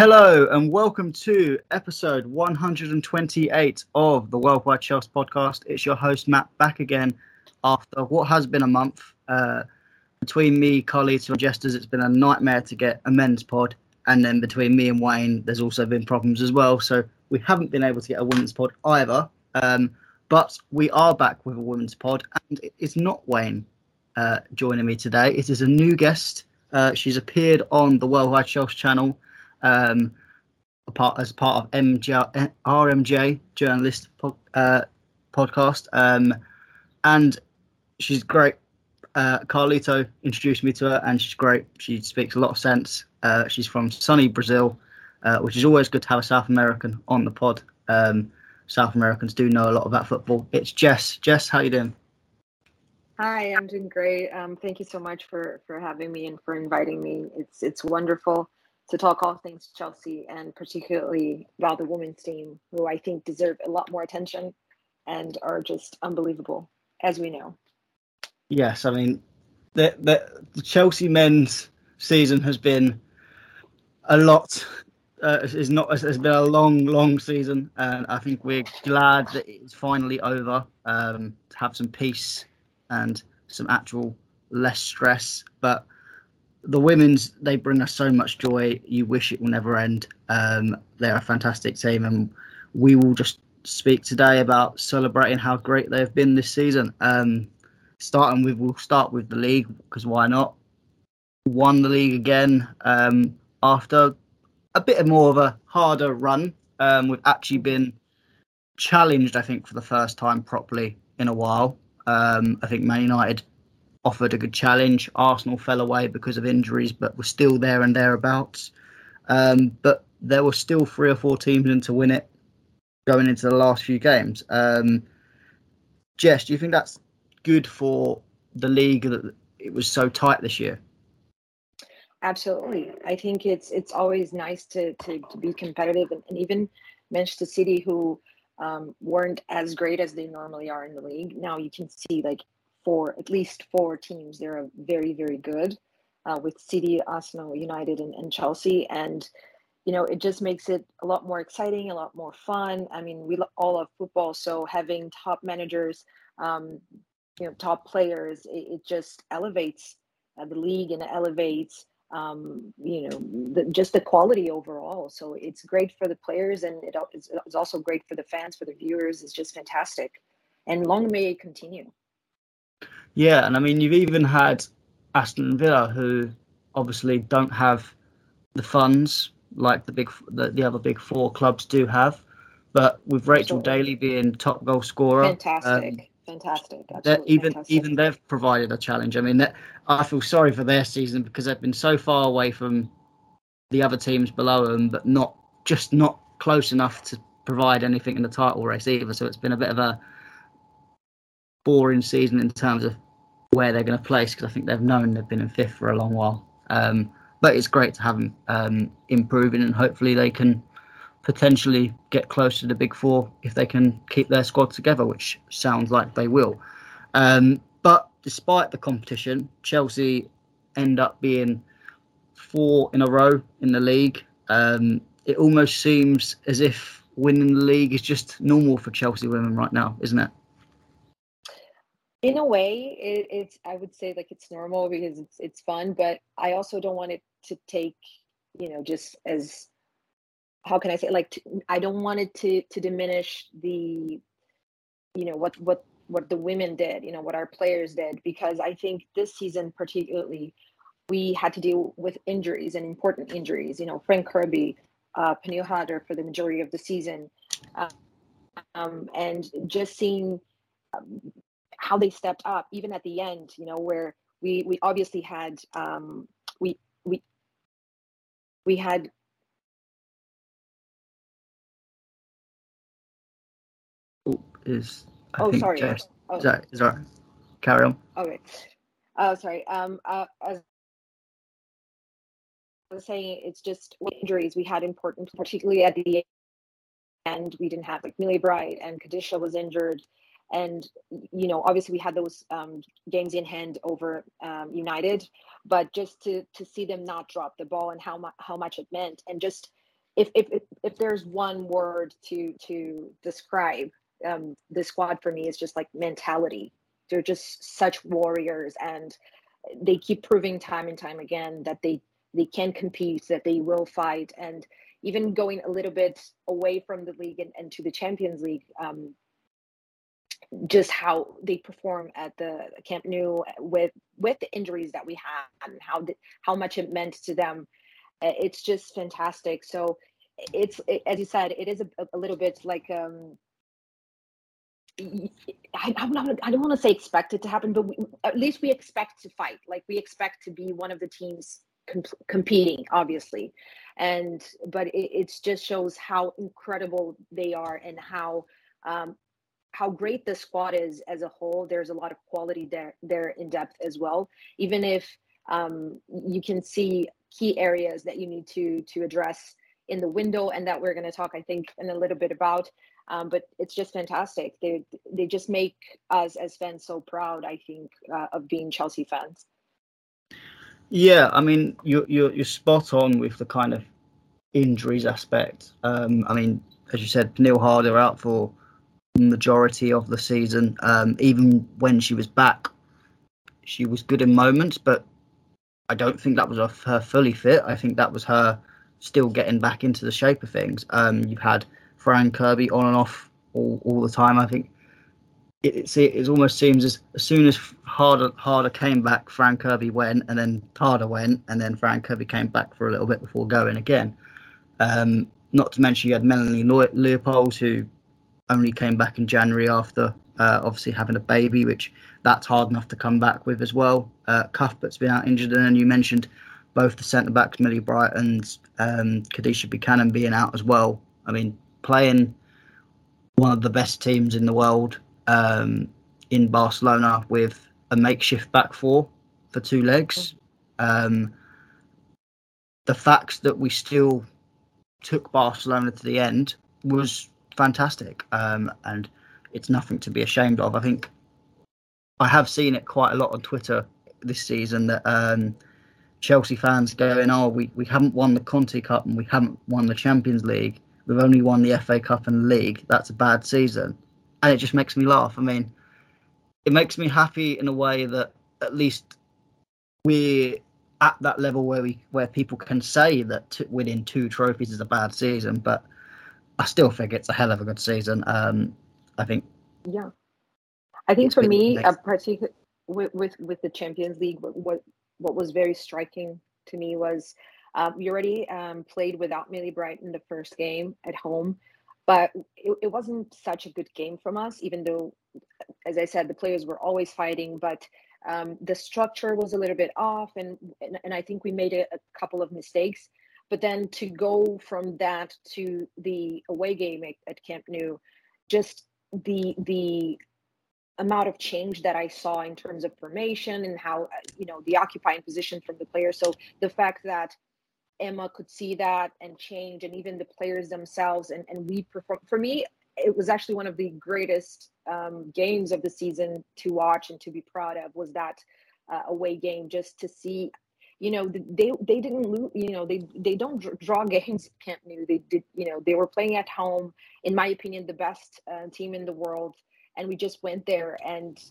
Hello and welcome to episode 128 of the Worldwide Chelsea podcast. It's your host Matt back again after what has been a month. Uh, between me, Carlito, and Jesters, it's been a nightmare to get a men's pod. And then between me and Wayne, there's also been problems as well. So we haven't been able to get a women's pod either. Um, but we are back with a women's pod, and it's not Wayne uh, joining me today. It is a new guest. Uh, she's appeared on the Worldwide Chelsea channel um, part, as part of MJ, RMJ journalist uh, podcast, um, and she's great. Uh, Carlito introduced me to her, and she's great. She speaks a lot of sense. Uh, she's from sunny Brazil, uh, which is always good to have a South American on the pod. Um, South Americans do know a lot about football. It's Jess. Jess, how you doing? Hi, I'm doing great. Um, thank you so much for for having me and for inviting me. It's it's wonderful to talk all things Chelsea and particularly about the women's team, who I think deserve a lot more attention and are just unbelievable, as we know. Yes, I mean the the, the Chelsea men's season has been a lot uh, is not it's been a long, long season, and I think we're glad that it's finally over. Um, to have some peace and some actual less stress. But the women's they bring us so much joy. You wish it will never end. Um, they're a fantastic team, and we will just speak today about celebrating how great they've been this season. Um, starting with we'll start with the league because why not? Won the league again um, after a bit more of a harder run. Um, we've actually been challenged, I think, for the first time properly in a while. Um, I think Man United offered a good challenge. Arsenal fell away because of injuries, but were still there and thereabouts. Um, but there were still three or four teams in to win it going into the last few games. Um, Jess, do you think that's good for the league that it was so tight this year? Absolutely. I think it's it's always nice to to, to be competitive and, and even Manchester City who um, weren't as great as they normally are in the league. Now you can see like four at least four teams they are very very good uh, with City, Arsenal, United, and, and Chelsea, and you know it just makes it a lot more exciting, a lot more fun. I mean, we all love football, so having top managers, um, you know, top players, it, it just elevates uh, the league and elevates um, you know, the, just the quality overall. So it's great for the players, and it, it's, it's also great for the fans, for the viewers. It's just fantastic, and long may it continue. Yeah, and I mean, you've even had Aston Villa, who obviously don't have the funds like the big the, the other big four clubs do have, but with Rachel Absolutely. Daly being top goal scorer, fantastic. Um, fantastic. even fantastic. even they've provided a challenge. I mean, I feel sorry for their season because they've been so far away from the other teams below them, but not just not close enough to provide anything in the title race either. So it's been a bit of a boring season in terms of where they're going to place because I think they've known they've been in fifth for a long while. Um, but it's great to have them um, improving, and hopefully they can potentially get close to the big four if they can keep their squad together, which sounds like they will. Um, but despite the competition, Chelsea end up being four in a row in the league. Um, it almost seems as if winning the league is just normal for Chelsea women right now, isn't it? In a way, it, it's I would say like it's normal because it's it's fun, but I also don't want it to take you know just as how can I say like to, I don't want it to to diminish the you know what what what the women did, you know what our players did, because I think this season particularly we had to deal with injuries and important injuries. You know, Fran Kirby, uh, Pernille Harder for the majority of the season, um, and just seeing um, how they stepped up, even at the end. You know, where we we obviously had um, we we we had is. I oh, sorry. Just, oh. Is, that, is that carry on? Okay. Oh, sorry. Um, uh, as I was saying, it's just injuries we had important, particularly at the end. We didn't have like Millie Bright and Kadeisha was injured, and you know, obviously we had those um, games in hand over um, United, but just to to see them not drop the ball and how much how much it meant, and just if if if there's one word to to describe um, the squad for me, is just like mentality. They're just such warriors, and they keep proving time and time again that they they can compete, that they will fight, and even going a little bit away from the league and, and to the Champions League. Just how they perform at the Camp Nou with with the injuries that we had and how how much it meant to them. It's just fantastic. So it's it, as you said, it is a, a little bit like um, I, am not. I don't want to say expected to happen, but we, at least we expect to fight. Like we expect to be one of the teams comp- competing, obviously, and but it it just shows how incredible they are and how um, how great the squad is as a whole. There's a lot of quality there there in depth as well. Even if um, you can see key areas that you need to to address in the window, and that we're going to talk, I think, in a little bit about. Um, but it's just fantastic. They they just make us as fans so proud. I think uh, of being Chelsea fans. Yeah, I mean you're you're you're spot on with the kind of injuries aspect. Um, I mean, as you said, Neil Harder out for majority of the season. Um, even when she was back, she was good in moments, but I don't think that was her fully fit. I think that was her still getting back into the shape of things. Um, you've had Fran Kirby on and off all, all the time. I think it, it, it almost seems as, as soon as Harder Harder came back, Fran Kirby went, and then Harder went, and then Fran Kirby came back for a little bit before going again. Um, not to mention you had Melanie Leupolz, who only came back in January after uh, obviously having a baby, which that's hard enough to come back with as well. Uh, Cuthbert's been out injured, and then you mentioned both the centre backs, Millie Bright and um, Buchanan, being out as well. I mean, playing one of the best teams in the world um, in Barcelona with a makeshift back four for two legs. Um, the fact that we still took Barcelona to the end was fantastic, um, and it's nothing to be ashamed of. I think I have seen it quite a lot on Twitter this season that um, Chelsea fans going, "Oh, we, we haven't won the Conti Cup and we haven't won the Champions League. We've only won the FA Cup and league. That's a bad season," and it just makes me laugh. I mean, it makes me happy in a way that at least we're at that level where we where people can say that winning two trophies is a bad season, but I still think it's a hell of a good season. Um, I think. Yeah, I think for me, next... a particular with, with with the Champions League, what what was very striking to me was um, we already um, played without Millie Bright in the first game at home, but it, it wasn't such a good game from us. Even though, as I said, the players were always fighting, but um, the structure was a little bit off, and and, and I think we made a, a couple of mistakes. But then to go from that to the away game at, at Camp Nou, just the the amount of change that I saw in terms of formation and how you know the occupying position from the players. So the fact that Emma could see that and change, and even the players themselves, and and we perform. For me, it was actually one of the greatest um, games of the season to watch and to be proud of. Was that uh, away game just to see you know they they didn't lose you know they they don't draw games at camp nou. They did you know they were playing at home in my opinion the best uh, team in the world and we just went there and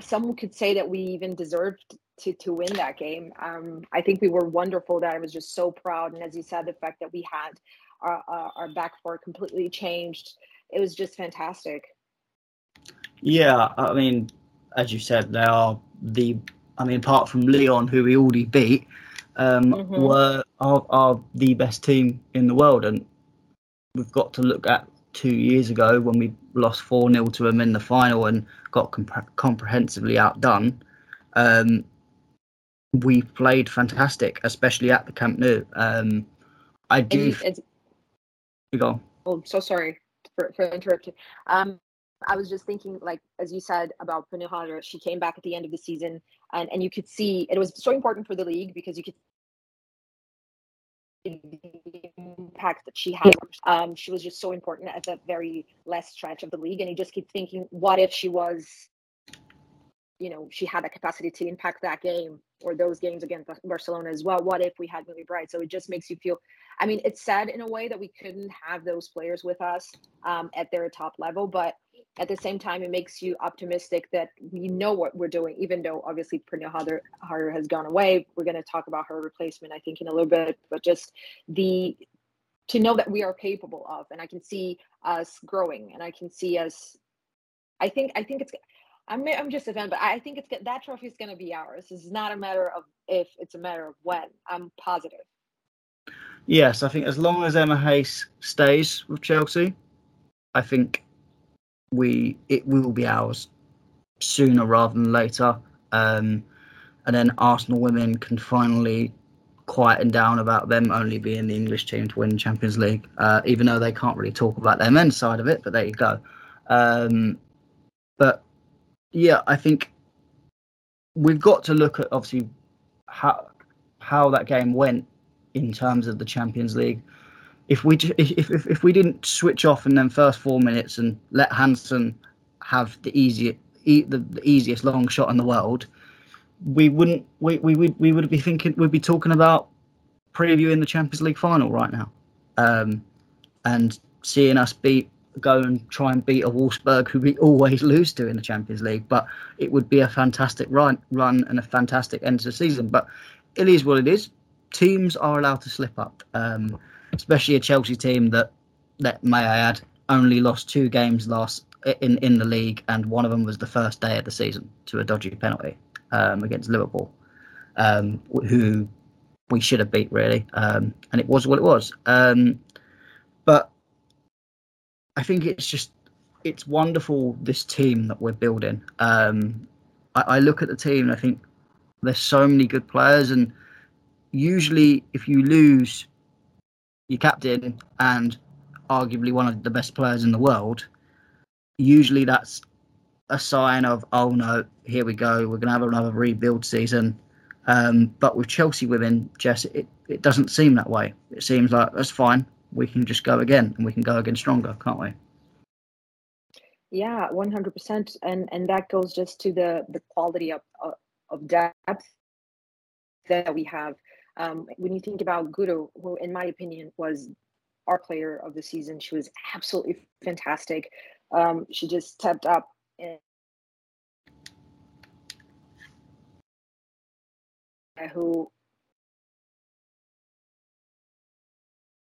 someone could say that we even deserved to to win that game. Um, i think we were wonderful that i was just so proud and as you said the fact that we had our, our, our back four completely changed it was just fantastic. Yeah i mean as you said they are the I mean, apart from Lyon, who we already beat, um, mm-hmm. were are, are the best team in the world. And we've got to look at two years ago when we lost 4 0 to them in the final and got comp- comprehensively outdone. Um, we played fantastic, especially at the Camp Nou. Um, I do. And, you go. Oh, so sorry for, for interrupting. Um, I was just thinking, like as you said about Harder, she came back at the end of the season, and and you could see it was so important for the league because you could impact that she had. Um, she was just so important at the very last stretch of the league, and you just keep thinking, what if she was you know she had the capacity to impact that game or those games against Barcelona as well. What if we had Millie Bright? So it just makes you feel. I mean, it's sad in a way that we couldn't have those players with us um, at their top level, but at the same time, it makes you optimistic that we know what we're doing, even though obviously Pernille Harder, has gone away. We're going to talk about her replacement, I think, in a little bit, but just the to know that we are capable of, and I can see us growing, and I can see us. I think I think it's I'm I'm just a fan, but I think it's that trophy is going to be ours. It's not a matter of if; it's a matter of when. I'm positive. Yes, I think as long as Emma Hayes stays with Chelsea, I think we it will be ours sooner rather than later. Um, and then Arsenal women can finally quieten down about them only being the English team to win Champions League, uh, even though they can't really talk about their men's side of it. But there you go. Um, but yeah, I think we've got to look at obviously how how that game went in terms of the Champions League. If we if if, if we didn't switch off in them first four minutes and let Hansen have the easiest the, the easiest long shot in the world, we wouldn't we, we would we would be thinking we'd be talking about previewing the Champions League final right now, um, and seeing us beat go and try and beat a Wolfsburg who we always lose to in the Champions League. But it would be a fantastic run, run and a fantastic end to the season. But it is what it is. Teams are allowed to slip up, um, especially a Chelsea team that, that may I add, only lost two games last in in the league, and one of them was the first day of the season to a dodgy penalty um, against Liverpool, um, who we should have beat really, um, and it was what it was. Um, but I think it's just it's wonderful this team that we're building. Um, I, I, look at the team and I think there's so many good players, and usually if you lose your captain and arguably one of the best players in the world, usually that's a sign of oh no, here we go, we're gonna have another rebuild season. Um, but with Chelsea within Jess, it, it doesn't seem that way. It seems like that's fine we can just go again and we can go again stronger, can't we? Yeah, one hundred percent, and and that goes just to the the quality of of depth that we have. Um, when you think about Guro, who in my opinion was our player of the season, she was absolutely fantastic. Um, she just stepped up and who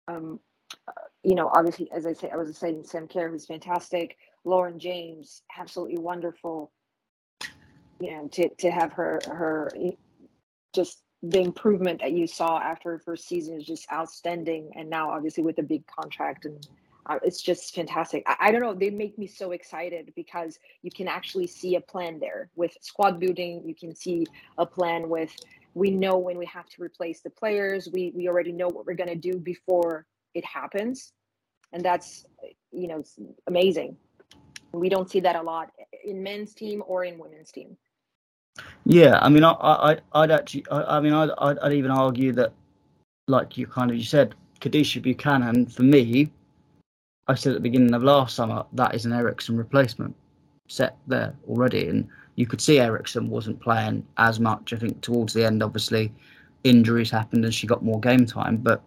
um, you know, obviously, as I say, I was saying, Sam Kerr, who's fantastic, Lauren James, absolutely wonderful. You know, to to have her her just the improvement that you saw after her first season is just outstanding, and now obviously with a big contract and. Uh, it's just fantastic. I, I don't know. They make me so excited because you can actually see a plan there with squad building. You can see a plan with we know when we have to replace the players. We we already know what we're gonna do before it happens and that's you know amazing we don't see that a lot in men's team or in women's team yeah i mean i, I i'd actually i, I mean I'd, I'd even argue that like you kind of you said Kadeisha Buchanan for me I said at the beginning of last summer that is an Eriksson replacement set there already. And you could see Eriksson wasn't playing as much I think towards the end obviously. Injuries happened and she got more game time but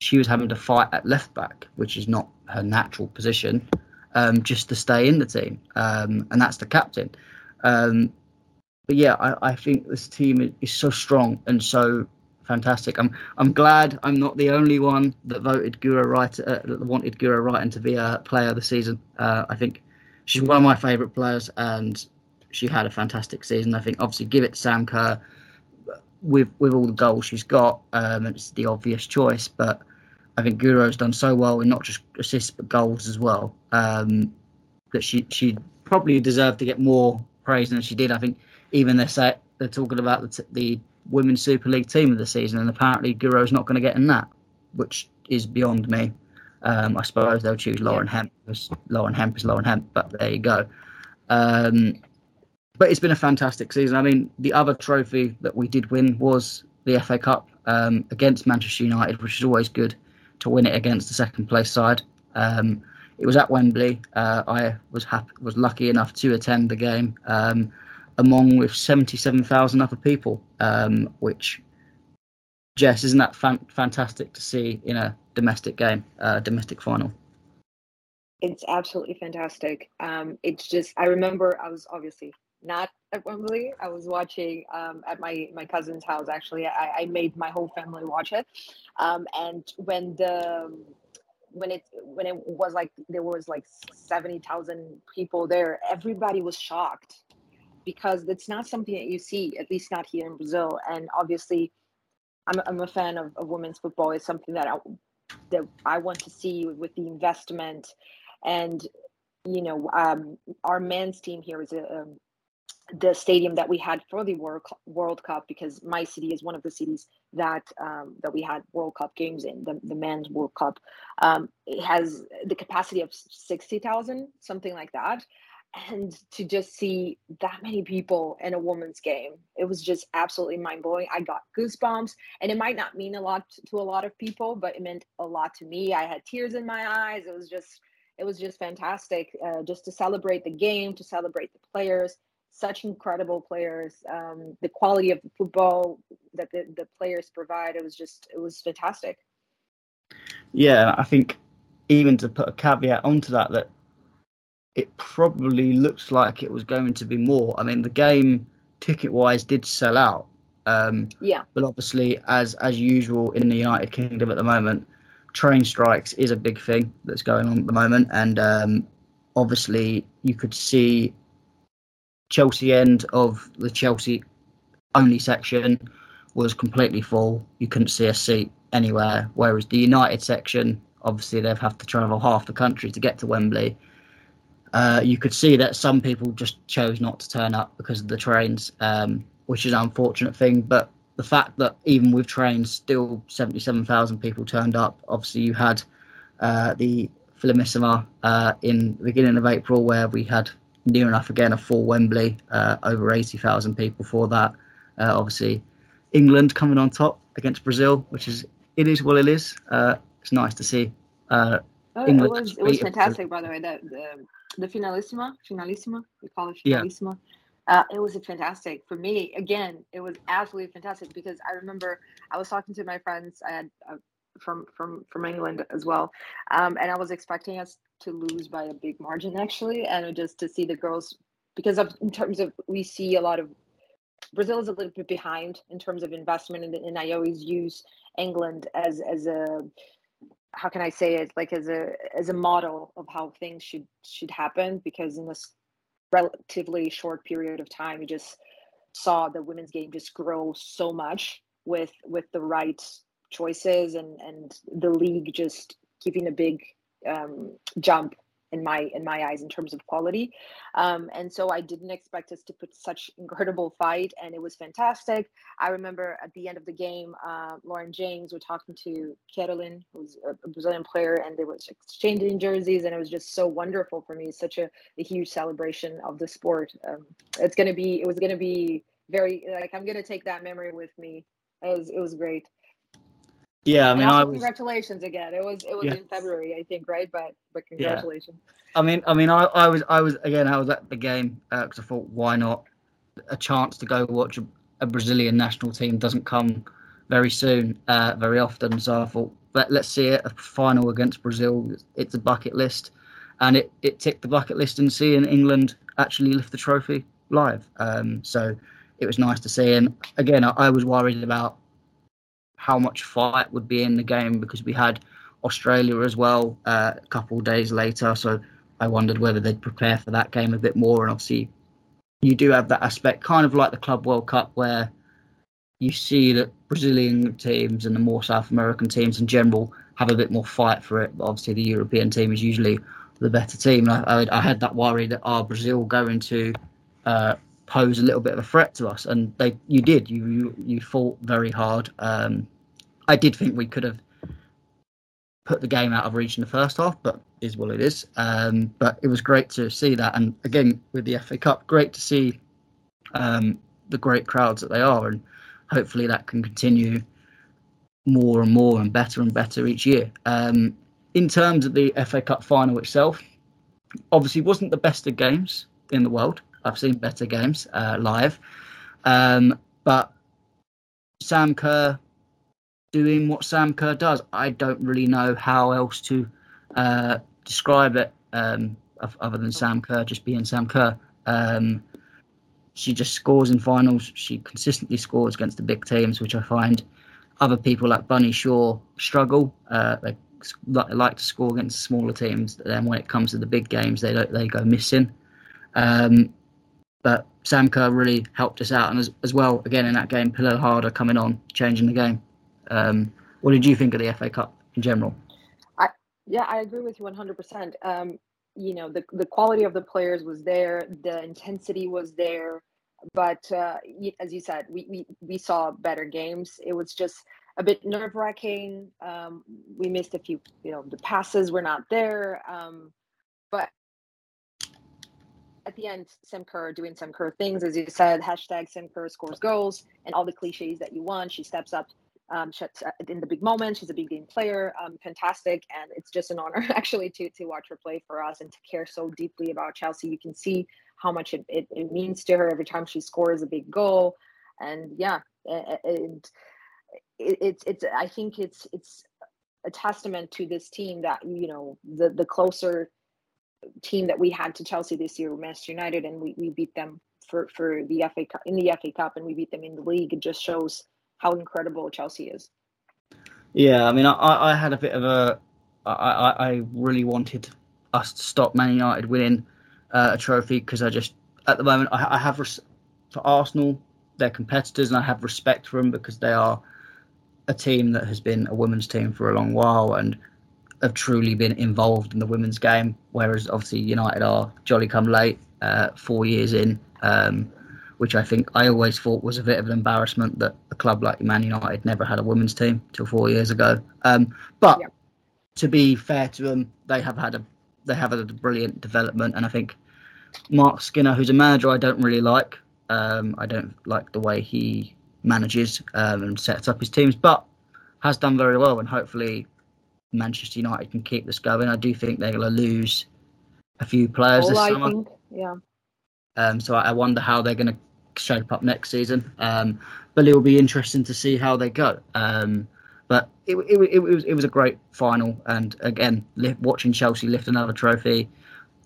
she was having to fight at left back, which is not her natural position, um, just to stay in the team, um, and that's the captain. Um, but yeah, I, I, think this team is so strong and so fantastic. I'm I'm glad I'm not the only one that voted Guro Reiten, uh, that wanted Guro Reiten to be a player of the season. Uh, I think she's one of my favourite players, and she had a fantastic season. I think obviously give it to Sam Kerr with with all the goals she's got, um, it's the obvious choice. But I think Guro's done so well in not just assists but goals as well um, that she she probably deserved to get more praise than she did. I think even they're say, they're talking about the, t- the women's Super League team of the season, and apparently Guro's not going to get in that, which is beyond me. Um, I suppose they'll choose Lauren. Hemp because Lauren Hemp is Lauren Hemp, but there you go. Um, but it's been a fantastic season. I mean, the other trophy that we did win was the FA Cup um, against Manchester United, which is always good to win it against the second place side. Um, it was at Wembley. Uh, I was happy, was lucky enough to attend the game. Um, among with 77,000 other people, um, which, Jess, isn't that fan- fantastic to see in a domestic game, uh, domestic final? It's absolutely fantastic. Um, it's just, I remember I was obviously not at Wembley. I was watching um, at my, my cousin's house, actually. I, I made my whole family watch it. Um, and when the, when it when it was like there was like 70,000 people there everybody was shocked because it's not something that you see, at least not here in Brazil. And obviously, I'm, I'm a fan of, of women's football. It's something that I, that I want to see with the investment. And, you know, um, our men's team here is a, um, the stadium that we had for the World World Cup because my city is one of the cities that um, that we had World Cup games in the, the men's World Cup. Um, it has the capacity of sixty thousand, something like that, and to just see that many people in a woman's game it was just absolutely mind-blowing. I got goosebumps and it might not mean a lot to a lot of people but it meant a lot to me. I had tears in my eyes. It was just it was just fantastic uh, just to celebrate the game to celebrate the players such incredible players um, the quality of the football that the, the players provide it was just it was fantastic yeah i think even to put a caveat onto that that it probably looks like it was going to be more. I mean, the game ticket wise did sell out. Um, yeah. But obviously, as as usual in the United Kingdom at the moment, train strikes is a big thing that's going on at the moment, and um, obviously you could see Chelsea end of the Chelsea only section was completely full. You couldn't see a seat anywhere. Whereas the United section, obviously, they've have to travel half the country to get to Wembley uh, you could see that some people just chose not to turn up because of the trains, um, which is an unfortunate thing. But the fact that even with trains, still 77,000 people turned up. Obviously, you had uh, the Finalissima uh, in the beginning of April, where we had near enough again a full Wembley, uh, over 80,000 people for that. Uh, obviously, England coming on top against Brazil, which is it is what it is. Uh, it's nice to see. Oh, it was, it was fantastic, by the way. That the the finalissima, finalissima, we call it finalissima. Yeah. Uh, it was fantastic for me. Again, it was absolutely fantastic because I remember I was talking to my friends. I had uh, from from from England as well, um, and I was expecting us to lose by a big margin actually, and just to see the girls because of in terms of we see a lot of Brazil is a little bit behind in terms of investment, and, and I always use England as as a how can I say it? Like as a as a model of how things should should happen because in this relatively short period of time you just saw the women's game just grow so much with with the right choices and and the league just giving a big um, jump in my in my eyes in terms of quality. Um, and so i didn't expect us to put such incredible fight and it was fantastic. I remember at the end of the game uh, lauren james were talking to Kerolin who's a brazilian player and they were exchanging jerseys and it was just so wonderful for me. Such a, a huge celebration of the sport. Um, it's going to be it was going to be very like i'm going to take that memory with me. It was it was great yeah, I mean, I was, congratulations again. It was it was yeah. in February, I think, right? But but congratulations. Yeah. I mean, I mean, I, I was I was again I was at the game because uh, I thought why not a chance to go watch a, a Brazilian national team doesn't come very soon, uh, very often. So I thought let let's see it a final against Brazil. It's a bucket list, and it it ticked the bucket list and seeing England actually lift the trophy live. Um, so it was nice to see. And again, I, I was worried about how much fight would be in the game because we had Australia as well uh, a couple of days later. So I wondered whether they'd prepare for that game a bit more. And obviously, you do have that aspect, kind of like the Club World Cup, where you see that Brazilian teams and the more South American teams in general have a bit more fight for it. But obviously, the European team is usually the better team. I, I, I had that worry that are oh, Brazil going to uh, pose a little bit of a threat to us, and they you did. You you, you fought very hard. Um, I did think we could have put the game out of reach in the first half, but is what it is. Um, but it was great to see that, and again with the FA Cup, great to see um, the great crowds that they are, and hopefully that can continue more and more and better and better each year. Um, in terms of the FA Cup final itself, obviously wasn't the best of games in the world. I've seen better games uh, live. Um, but Sam Kerr doing what Sam Kerr does, I don't really know how else to uh, describe it um, other than Sam Kerr just being Sam Kerr. Um, she just scores in finals. She consistently scores against the big teams, which I find other people like Bunny Shaw struggle. Uh, they like to score against smaller teams. Then when it comes to the big games, they they go missing. Um, but Sam Kerr really helped us out, and as, as well again in that game, Pernille Harder coming on, changing the game. Um, what did you think of the FA Cup in general? I yeah, I agree with you one hundred percent. Um, you know, the the quality of the players was there, the intensity was there, but uh, as you said, we, we we saw better games. It was just a bit nerve wracking. Um, we missed a few, you know, the passes were not there. Um, but at the end, Sam Kerr doing Sam Kerr things, as you said, hashtag Sam Kerr scores goals and all the cliches that you want. She steps up um, uh, in the big moment. She's a big game player, um, fantastic, and it's just an honor actually to to watch her play for us and to care so deeply about Chelsea. You can see how much it, it, it means to her every time she scores a big goal, and yeah, and it, it's it's I think it's it's a testament to this team that you know the the closer team that we had to Chelsea this year, Manchester United, and we, we beat them for for the FA Cup in the FA Cup, and we beat them in the league. It just shows how incredible Chelsea is. Yeah, I mean, I, I had a bit of a, I, I really wanted us to stop Man United winning uh, a trophy because I just, at the moment, I, I have res- for Arsenal, they're competitors, and I have respect for them because they are a team that has been a women's team for a long while and have truly been involved in the women's game. Whereas obviously United are jolly come late, uh, four years in, um, which I think I always thought was a bit of an embarrassment that a club like Man United never had a women's team till four years ago. Um, but yeah. to be fair to them, they have had a they have had a brilliant development, and I think Marc Skinner, who's a manager I don't really like, um, I don't like the way he manages um, and sets up his teams, but has done very well. And hopefully, Manchester United can keep this going. I do think they're going to lose a few players this I summer. Think, yeah. Um, so I wonder how they're going to shape up next season. Um, but it will be interesting to see how they go. Um, but it, it, it, was it was a great final, and again, watching Chelsea lift another trophy.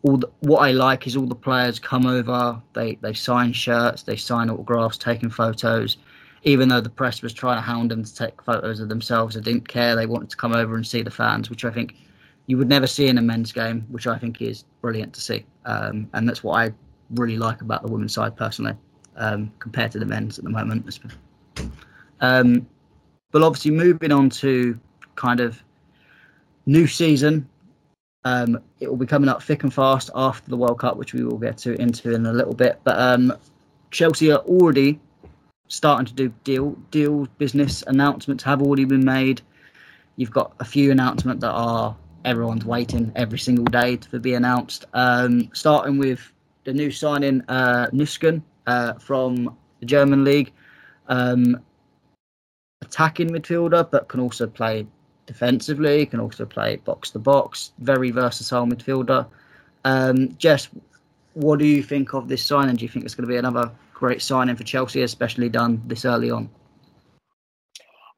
All the, what I like is all the players come over. They they sign shirts, they sign autographs, taking photos even though the press was trying to hound them to take photos of themselves, they didn't care. They wanted to come over and see the fans, which I think you would never see in a men's game, which I think is brilliant to see. Um, and that's what I really like about the women's side personally, um, compared to the men's at the moment. Um, but obviously, moving on to kind of new season, um, it will be coming up thick and fast after the World Cup, which we will get to into in a little bit. But um, Chelsea are already starting to do deal deal business announcements have already been made. You've got a few announcements that are everyone's waiting every single day to be announced. Um, starting with the new signing uh, Nüsken uh, from the German league, um, attacking midfielder, but can also play defensively. Can also play box to box. Very versatile midfielder. Um, Jess, what do you think of this signing? Do you think it's going to be another great signing for Chelsea, especially done this early on?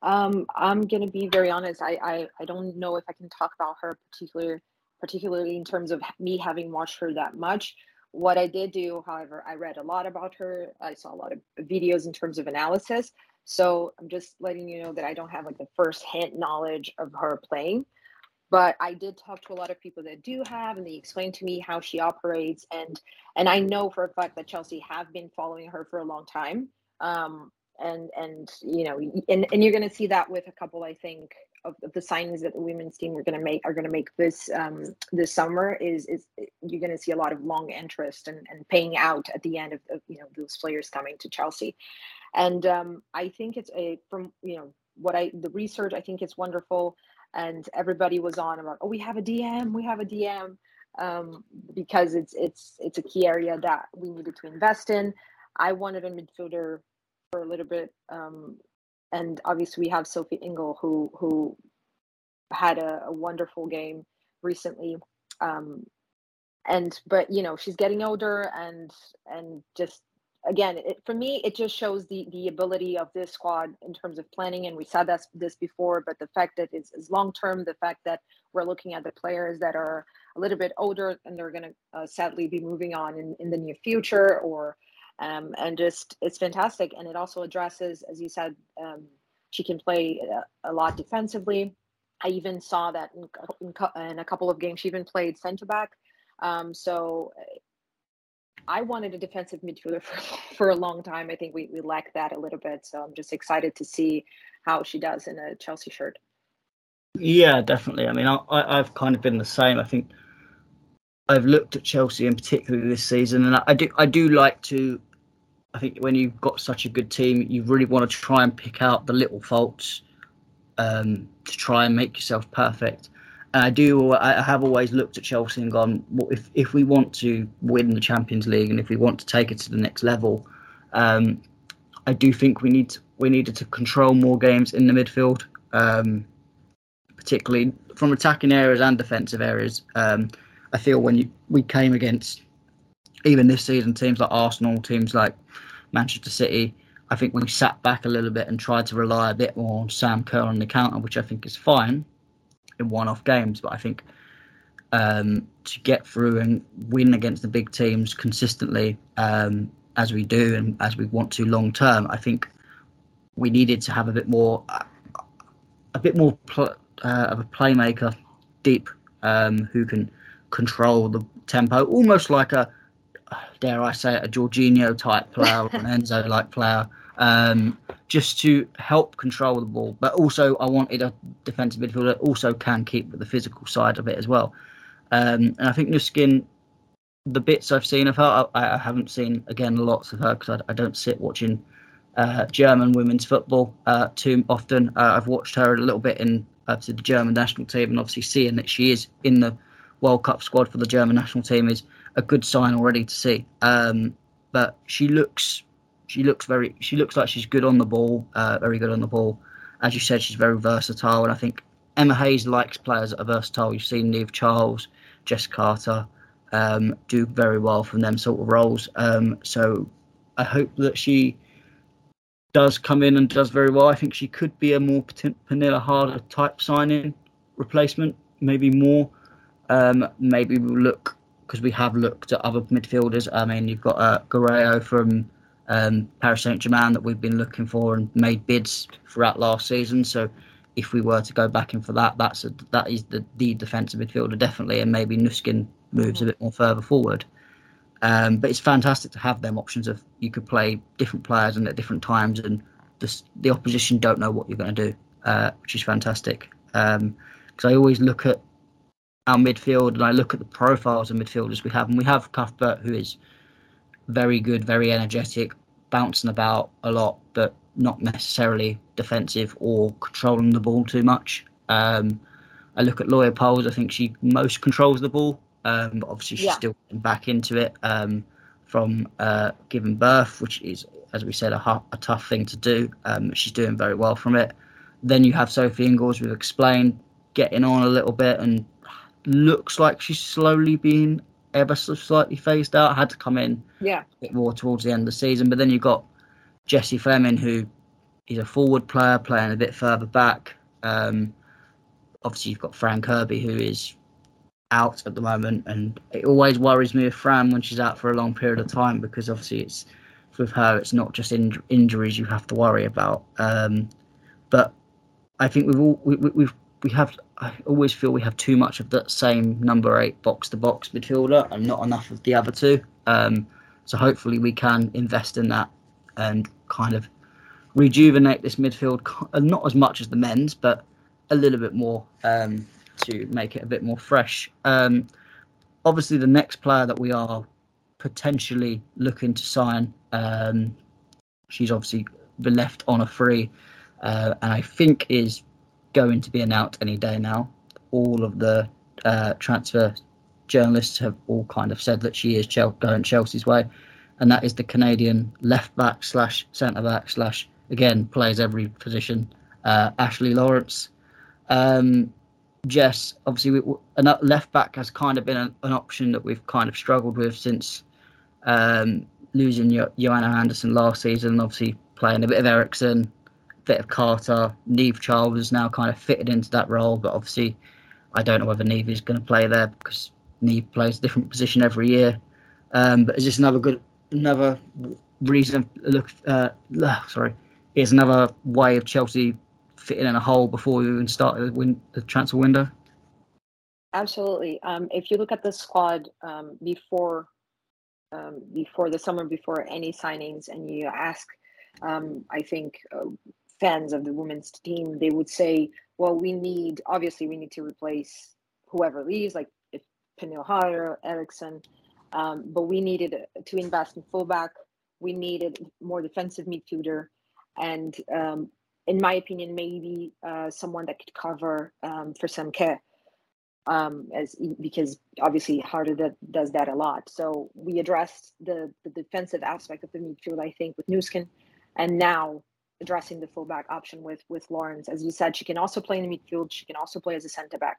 Um, I'm going to be very honest. I, I, I don't know if I can talk about her particular, particularly in terms of me having watched her that much. What I did do, however, I read a lot about her. I saw a lot of videos in terms of analysis. So I'm just letting you know that I don't have like the first hand knowledge of her playing but i did talk to a lot of people that do have and they explained to me how she operates and and i know for a fact that chelsea have been following her for a long time um and and you know and, and you're going to see that with a couple i think of, the signings that the women's team are going to make are going to make this um this summer is is you're going to see a lot of long interest and, and paying out at the end of, of you know those players coming to chelsea. And um i think it's a from you know what i the research i think it's wonderful. And everybody was on about oh we have a dm we have a dm um, because it's it's it's a key area that we needed to invest in. I wanted a midfielder for a little bit um, and obviously we have sophie ingle who who had a, a wonderful game recently um, and but you know she's getting older and and just again it, for me it just shows the the ability of this squad in terms of planning and we said that this before but the fact that it's, it's long term the fact that we're looking at the players that are a little bit older and they're going to uh, sadly be moving on in, in the near future or um, and just it's fantastic and it also addresses as you said um, she can play a, a, lot defensively i even saw that in, in, in, a couple of games she even played center back um, so I wanted a defensive midfielder for, for a long time. I think we, we lack that a little bit. So I'm just excited to see how she does in a Chelsea shirt. Yeah, definitely. I mean, I, I've kind of been the same. I think I've looked at Chelsea in particular this season, and I do I do like to. I think when you've got such a good team, you really want to try and pick out the little faults um, to try and make yourself perfect. And I do. I have always looked at Chelsea and gone, well, if if we want to win the Champions League and if we want to take it to the next level, um, I do think we need to, we needed to control more games in the midfield, um, particularly from attacking areas and defensive areas. Um, I feel when you, we came against even this season teams like Arsenal, teams like Manchester City, I think we sat back a little bit and tried to rely a bit more on Sam Kerr on the counter, which I think is fine in one-off games, but I think um, to get through and win against the big teams consistently, um, as we do and as we want to long term, I think we needed to have a bit more, a bit more pl- uh, of a playmaker deep um, who can control the tempo, almost like a, dare I say, it, a Jorginho type player, an Enzo like player um, just to help control the ball. But also, I wanted a defensive midfielder that also can keep the physical side of it as well. Um, and I think Nüsken, the bits I've seen of her, I, I haven't seen again lots of her because I, I, don't sit watching uh, German women's football uh, too often. Uh, I've watched her a little bit in the German national team, and obviously seeing that she is in the World Cup squad for the German national team is a good sign already to see. Um, but she looks she looks very. She looks like she's good on the ball. Uh, very good on the ball. As you said, she's very versatile, and I think Emma Hayes likes players that are versatile. You've seen Niamh Charles, Jess Carter um, do very well from them sort of roles. Um, so I hope that she does come in and does very well. I think she could be a more Pernille Harder type signing replacement, maybe more. Um, maybe we'll look because we have looked at other midfielders. I mean, you've got uh, Geyoro from um, Paris Saint Germain that we've been looking for and made bids throughout last season. So if we were to go back in for that, that's a, that is the, the defensive midfielder definitely, and maybe Nüsken moves a bit more further forward. Um, but it's fantastic to have them options of you could play different players and at different times, and the, the opposition don't know what you're going to do, uh, which is fantastic. Because um, I always look at our midfield and I look at the profiles of midfielders we have, and we have Cuthbert, who is very good, very energetic, bouncing about a lot, but not necessarily defensive or controlling the ball too much. Um, I look at Leupolz, I think she most controls the ball, um, but obviously she's yeah. still back into it um, from uh, giving birth, which is, as we said, a, a tough thing to do. Um, she's doing very well from it. Then you have Sophie Ingles, we've explained, getting on a little bit and looks like she's slowly being ever so slightly phased out. Had to come in yeah. a bit more towards the end of the season. But then you've got Jessie Fleming, who is a forward player playing a bit further back. Um, obviously, you've got Fran Kirby, who is out at the moment, and it always worries me with Fran when she's out for a long period of time because obviously it's with her, it's not just in, injuries you have to worry about. Um, but I think we've all we, we've we have I always feel we have too much of that same number eight box to box midfielder and not enough of the other two. Um, so hopefully we can invest in that and kind of rejuvenate this midfield, not as much as the men's, but a little bit more um, to make it a bit more fresh. Um, obviously, the next player that we are potentially looking to sign, um, she's obviously been left on a free, uh, and I think is going to be announced any day now. All of the uh, transfer journalists have all kind of said that she is going Chelsea's way, and that is the Canadian left back slash centre back slash again plays every position. Uh, Ashley Lawrence. Um, Jess, obviously, we, left back has kind of been an, an, option that we've kind of struggled with since um, losing jo- Johanna Andersson last season. Obviously, playing a bit of Eriksson, a bit of Carter. Niamh Charles now kind of fitted into that role, but obviously, I don't know whether Niamh is going to play there because Niamh plays a different position every year. Um, but is this another good, another reason? Look, uh, sorry, is another way of Chelsea fitting in a hole before we even start the, win- the transfer window? Absolutely. Um, if you look at the squad um, before um, before the summer, before any signings, and you ask, um, I think uh, fans of the women's team, they would say, "Well, we need obviously we need to replace whoever leaves, like if Pernille Harder, Eriksson, um, but we needed to invest in fullback. We needed more defensive midfielder, and um, in my opinion, maybe uh, someone that could cover um, for some care. Um, as because obviously Harder that does that a lot. So we addressed the the defensive aspect of the midfield, I think, with Nüsken, and now addressing the fullback option with with Lawrence. As you said, she can also play in the midfield. She can also play as a centre back.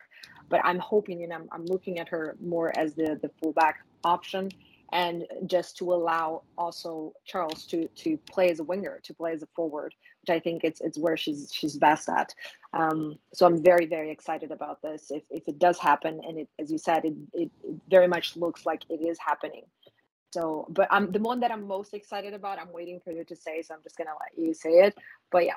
But I'm hoping and I'm I'm looking at her more as the the fullback option and just to allow also Charles to to play as a winger, to play as a forward, which I think it's it's where she's she's best at. Um, so I'm very very excited about this. If if it does happen, and it, as you said, it, it, it very much looks like it is happening. So, but I'm the one that I'm most excited about. I'm waiting for you to say, so I'm just gonna let you say it. But yeah.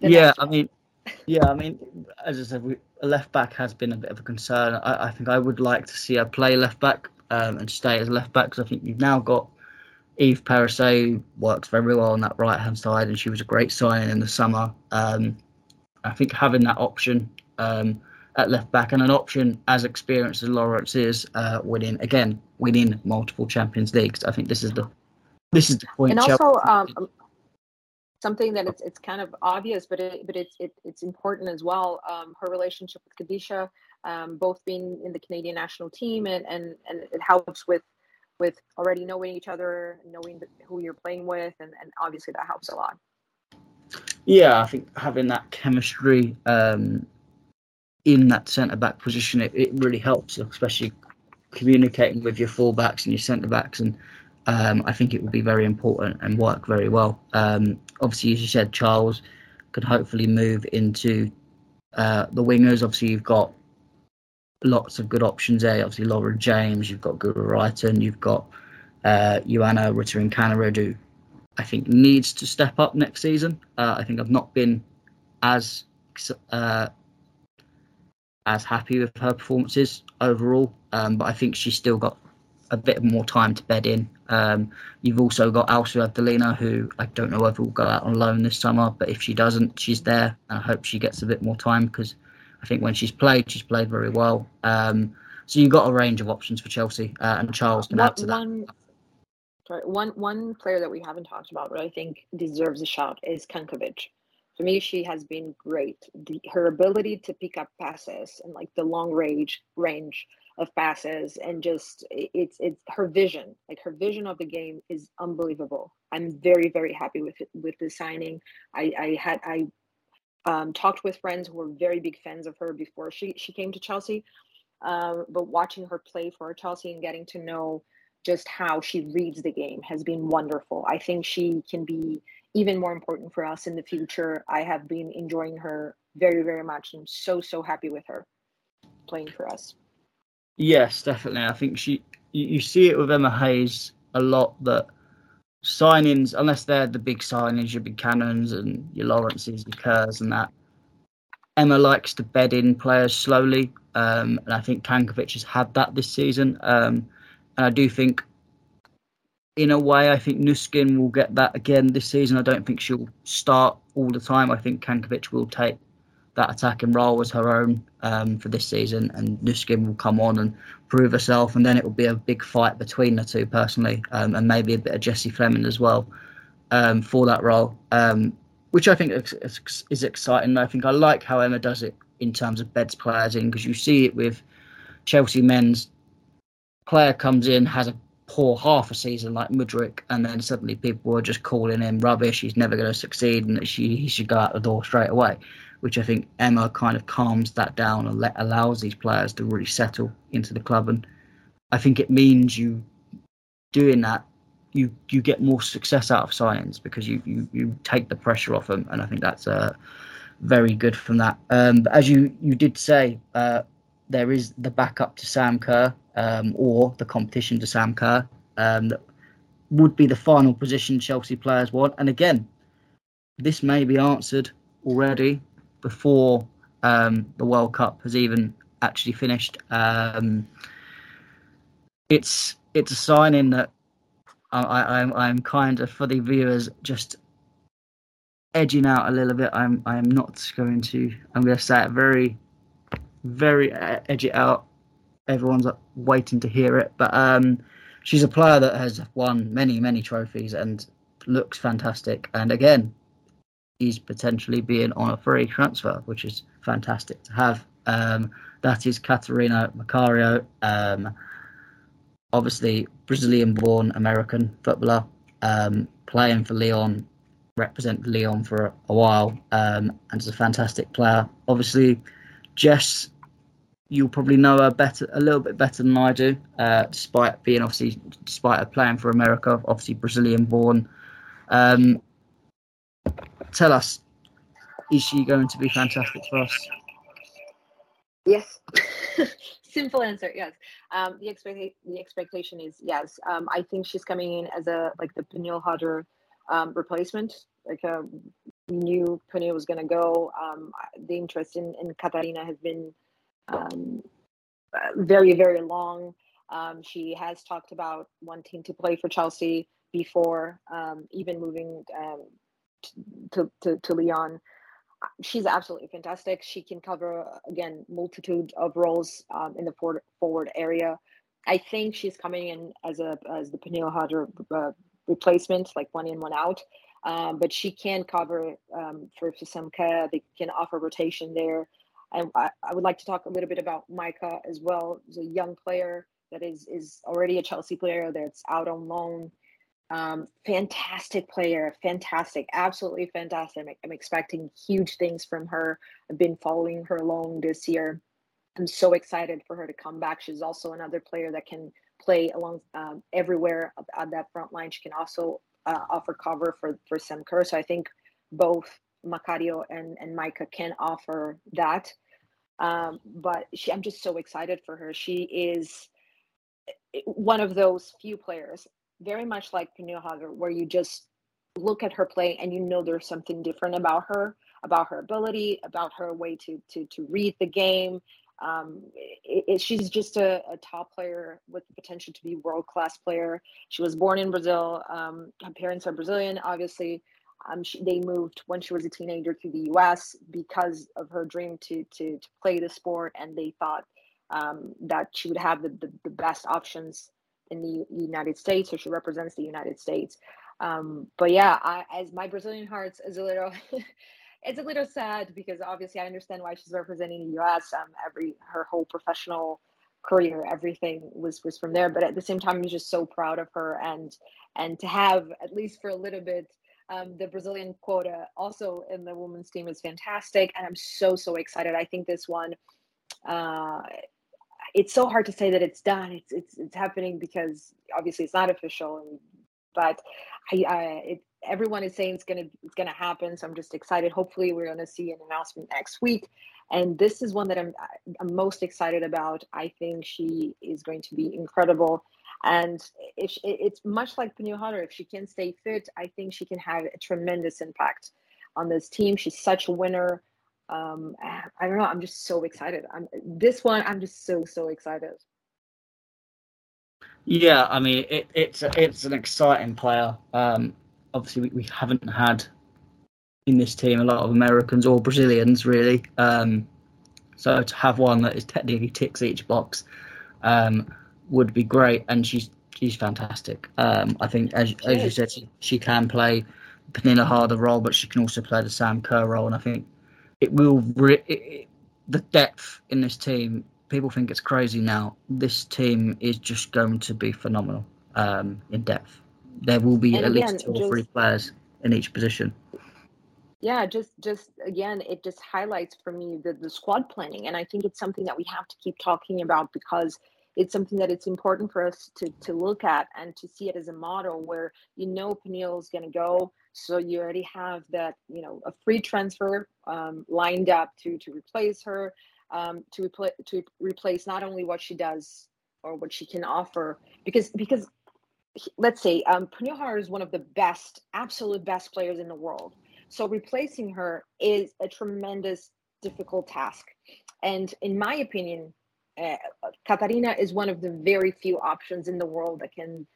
The yeah, I mean, yeah, I mean, as I said, we, left back has been a bit of a concern. I, I think I would like to see her play left back um, and stay as left back because I think you've now got Eve Perisset works very well on that right hand side, and she was a great signing in the summer. Um, I think having that option um, at left back and an option as experienced as Lawrence is, uh, winning again, winning multiple Champions Leagues. I think this is the this is the point. And also, um, something that it's it's kind of obvious, but it, but it's it, it's important as well. Um, her relationship with Kadeisha, um, both being in the Canadian national team, and and and it helps with with already knowing each other, knowing who you're playing with, and and obviously that helps a lot. Yeah, I think having that chemistry um, in that centre back position, it, it really helps, especially communicating with your fullbacks and your centre backs and um, I think it would be very important and work very well. Um, obviously, as you said, Charles could hopefully move into uh, the wingers. Obviously, you've got lots of good options there. Obviously, Lauren James, you've got Guro Reiten, you've got uh, Johanna and Kaneryd, who I think needs to step up next season. Uh, I think I've not been as uh, as happy with her performances overall, um, but I think she's still got a bit more time to bed in. Um, you've also got Elsa Abdulina, who I don't know whether will go out on loan this summer, but if she doesn't, she's there. And I hope she gets a bit more time because I think when she's played, she's played very well. Um, so you've got a range of options for Chelsea, uh, and Charles can add to that. One, sorry, one one player that we haven't talked about, but I think deserves a shout is Cankovic. For me, she has been great. The, her ability to pick up passes and like the long range range of passes and just it's it's her vision. Like her vision of the game is unbelievable. I'm very very happy with it with the signing. I i had i um, talked with friends who were very big fans of her before she she came to chelsea. Um, but watching her play for chelsea and getting to know just how she reads the game has been wonderful. I think she can be even more important for us in the future i have been enjoying her very very much and so so happy with her playing for us Yes, definitely. I think she you, see it with Emma Hayes a lot that signings, unless they're the big signings, your Buchanans and your Lawrences, your Kerrs and that. Emma likes to bed in players slowly, um, and I think Cankovic has had that this season. Um, and I do think, in a way, I think Nüsken will get that again this season. I don't think she'll start all the time. I think Cankovic will take that attacking role as her own um, for this season, and Nüsken will come on and prove herself, and then it will be a big fight between the two personally, um, and maybe a bit of Jessie Fleming as well um, for that role, um, which I think is, is, exciting. I think I like how Emma does it in terms of beds players in because you see it with Chelsea men's player comes in has a poor half a season like Mudryk, and then suddenly people are just calling him rubbish. He's never going to succeed, and she he should go out the door straight away. which I think Emma kind of calms that down and let, allows these players to really settle into the club. And I think it means you doing that, you you get more success out of signings because you you, you take the pressure off them, and I think that's uh, very good from that. Um, but as you you did say, uh, there is the backup to Sam Kerr um, or the competition to Sam Kerr um, that would be the final position Chelsea players want. And again, this may be answered already before um, the World Cup has even actually finished. Um, it's it's a sign in that I, I'm I'm kind of for the viewers just edging out a little bit. I'm I'm not going to. I'm going to say it very, very edge it out. Everyone's waiting to hear it, but um, she's a player that has won many many trophies and looks fantastic. And again, he's potentially being on a free transfer, which is fantastic to have. Um, that is Catarina Macario. Um, obviously Brazilian-born American footballer, um, playing for Lyon, represent Lyon for a, a while, um, and is a fantastic player. Obviously, Jess, you'll probably know her better, a little bit better than I do, uh, despite being obviously, despite her playing for America, obviously Brazilian-born. Um, tell us, is she going to be fantastic for us? Yes. Simple answer, yes. Um, the expect the expectation is yes. Um, I think she's coming in as a like the Pernille Harder um, replacement. Like uh, we knew Pernille was going to go. Um, the interest in, in Catarina has been um, very very long. Um, she has talked about wanting to play for Chelsea before even moving to, to, to Lyon she's absolutely fantastic. She can cover again multitude of roles um, in the forward, forward area. I think she's coming in as a as the Pernille Harder uh, replacement, like one in one out. Um, but she can cover um, for, for. They can offer rotation there. I, I would like to talk a little bit about Micah as well. She's a young player that is is already a Chelsea player that's out on loan. Um, fantastic player, fantastic, absolutely fantastic. I'm, I'm, expecting huge things from her. I've been following her along this year. I'm so excited for her to come back. She's also another player that can play along um, everywhere on that front line. She can also uh, offer cover for for Sam Kerr. So I think both Macario and and Micah can offer that. Um, but she, I'm just so excited for her. She is eh, one of those few players very much like Pernille Harder, where you just look at her play and you know there's something different about her, about her ability, about her way to to to read the game. Um, it, it, she's just a, a, top player with the potential to be world class player. She was born in Brazil. Um, her parents are Brazilian, obviously. Um, she, they moved when she was a teenager to the U.S. because of her dream to to, to play the sport, and they thought um, that she would have the, the, the best options in the United States, or she represents the United States. Um, but yeah, I, as my Brazilian heart is a little, it's a little sad because obviously I understand why she's representing the U.S. Um, every her whole professional career, everything was was from there. But at the same time, I'm just so proud of her and and to have at least for a little bit. Um, the Brazilian quota also in the women's team is fantastic, and I'm so so excited. I think this one uh, it's so hard to say that it's done. It's it's it's happening because obviously it's not official, but I, I it, everyone is saying it's gonna it's gonna happen. So I'm just excited. Hopefully, we're gonna see an announcement next week. And this is one that I'm I'm most excited about. I think she is going to be incredible. And it's much like Pernille Harder, if she can stay fit, I think she can have a tremendous impact on this team. She's such a winner. Um i don't know i'm just so excited. I'm this one i'm just so so excited. Yeah i mean it, it's it's an exciting player. Um obviously we, we haven't had in this team a lot of americans or brazilians really. Um so to have one that is technically ticks each box um would be great and she's she's fantastic um i think as, as you said she, she can play Pernille Harder role but she can also play the sam kerr role and i think it will re- it, it, the depth in this team. People think it's crazy now. This team is just going to be phenomenal um, in depth. There will be and at again, least two or three players in each position. yeah just just again it just highlights for me the, the squad planning and i think it's something that we have to keep talking about because it's something that it's important for us to, to look at and to see it as a model where you know Pernille is going to go so you already have that you know a free transfer um, lined up to to replace her um, to replace to replace not only what she does or what she can offer because because let's say um, is one of the best absolute best players in the world so replacing her is a tremendous difficult task. And in my opinion, uh, Catarina is one of the very few options in the world that can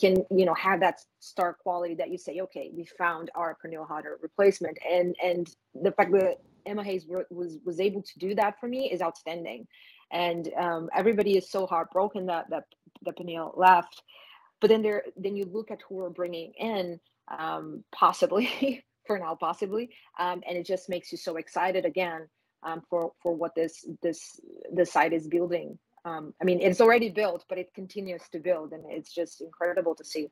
can you know have that star quality that you say okay we found our Pernille Harder replacement. And and the fact that Emma Hayes was was able to do that for me is outstanding. And um, everybody is so heartbroken that that that Pernille left. But then there then you look at who we're bringing in um, possibly for now possibly um, and it just makes you so excited again um, for for what this this this site is building. Um, i mean it's already built but it continues to build and it's just incredible to see.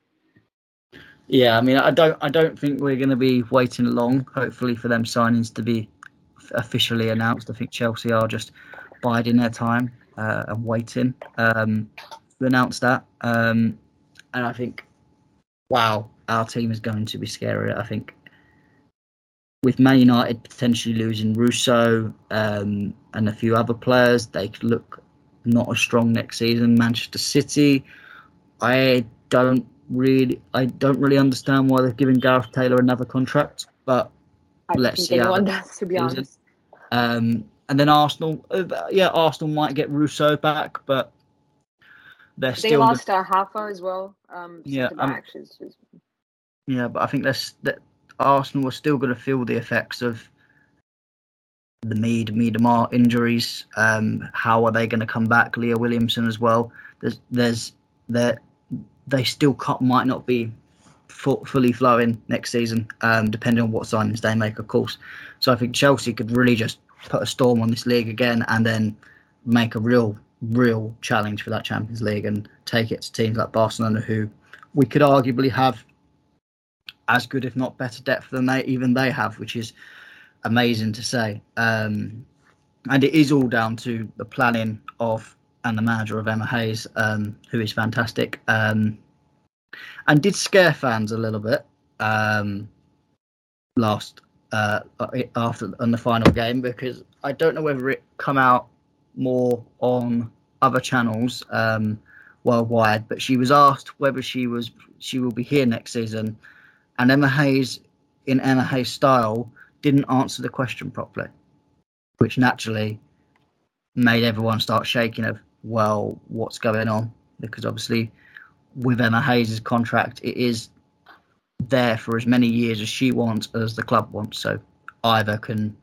Yeah i mean i don't i don't think we're going to be waiting long hopefully for them signings to be officially announced. I think chelsea are just biding their time uh, and waiting um, to announce that. Um, and i think wow our team is going to be scary i think with Man United potentially losing Russo um, and a few other players, they could look not as strong next season. Manchester City, I don't really, I don't really understand why they're giving Gareth Taylor another contract, but I let's see how does, to be season. honest. Um, and then Arsenal, uh, yeah, Arsenal might get Russo back, but they're they still. They lost the... Hafa as well. Um, yeah, um, yeah, but I think that's that Arsenal are still going to feel the effects of the Mead, Miedema injuries. Um, how are they going to come back? Leah Williamson as well. There's, there's, there, they still might not be full, fully flowing next season, um, depending on what signings they make, of course. So I think Chelsea could really just put a storm on this league again, and then make a real, real challenge for that Champions League and take it to teams like Barcelona, who we could arguably have as good, if not better, depth than they even they have, which is amazing to say. Um, and it is all down to the planning of and the manager of Emma Hayes, um, who is fantastic, um, and did scare fans a little bit um, last uh, after on the final game because I don't know whether it come out more on other channels um, worldwide, but she was asked whether she was she will be here next season and Emma Hayes, in Emma Hayes style, didn't answer the question properly, which naturally made everyone start shaking of, well, what's going on? Because obviously, with Emma Hayes' contract, it is there for as many years as she wants as the club wants. So either can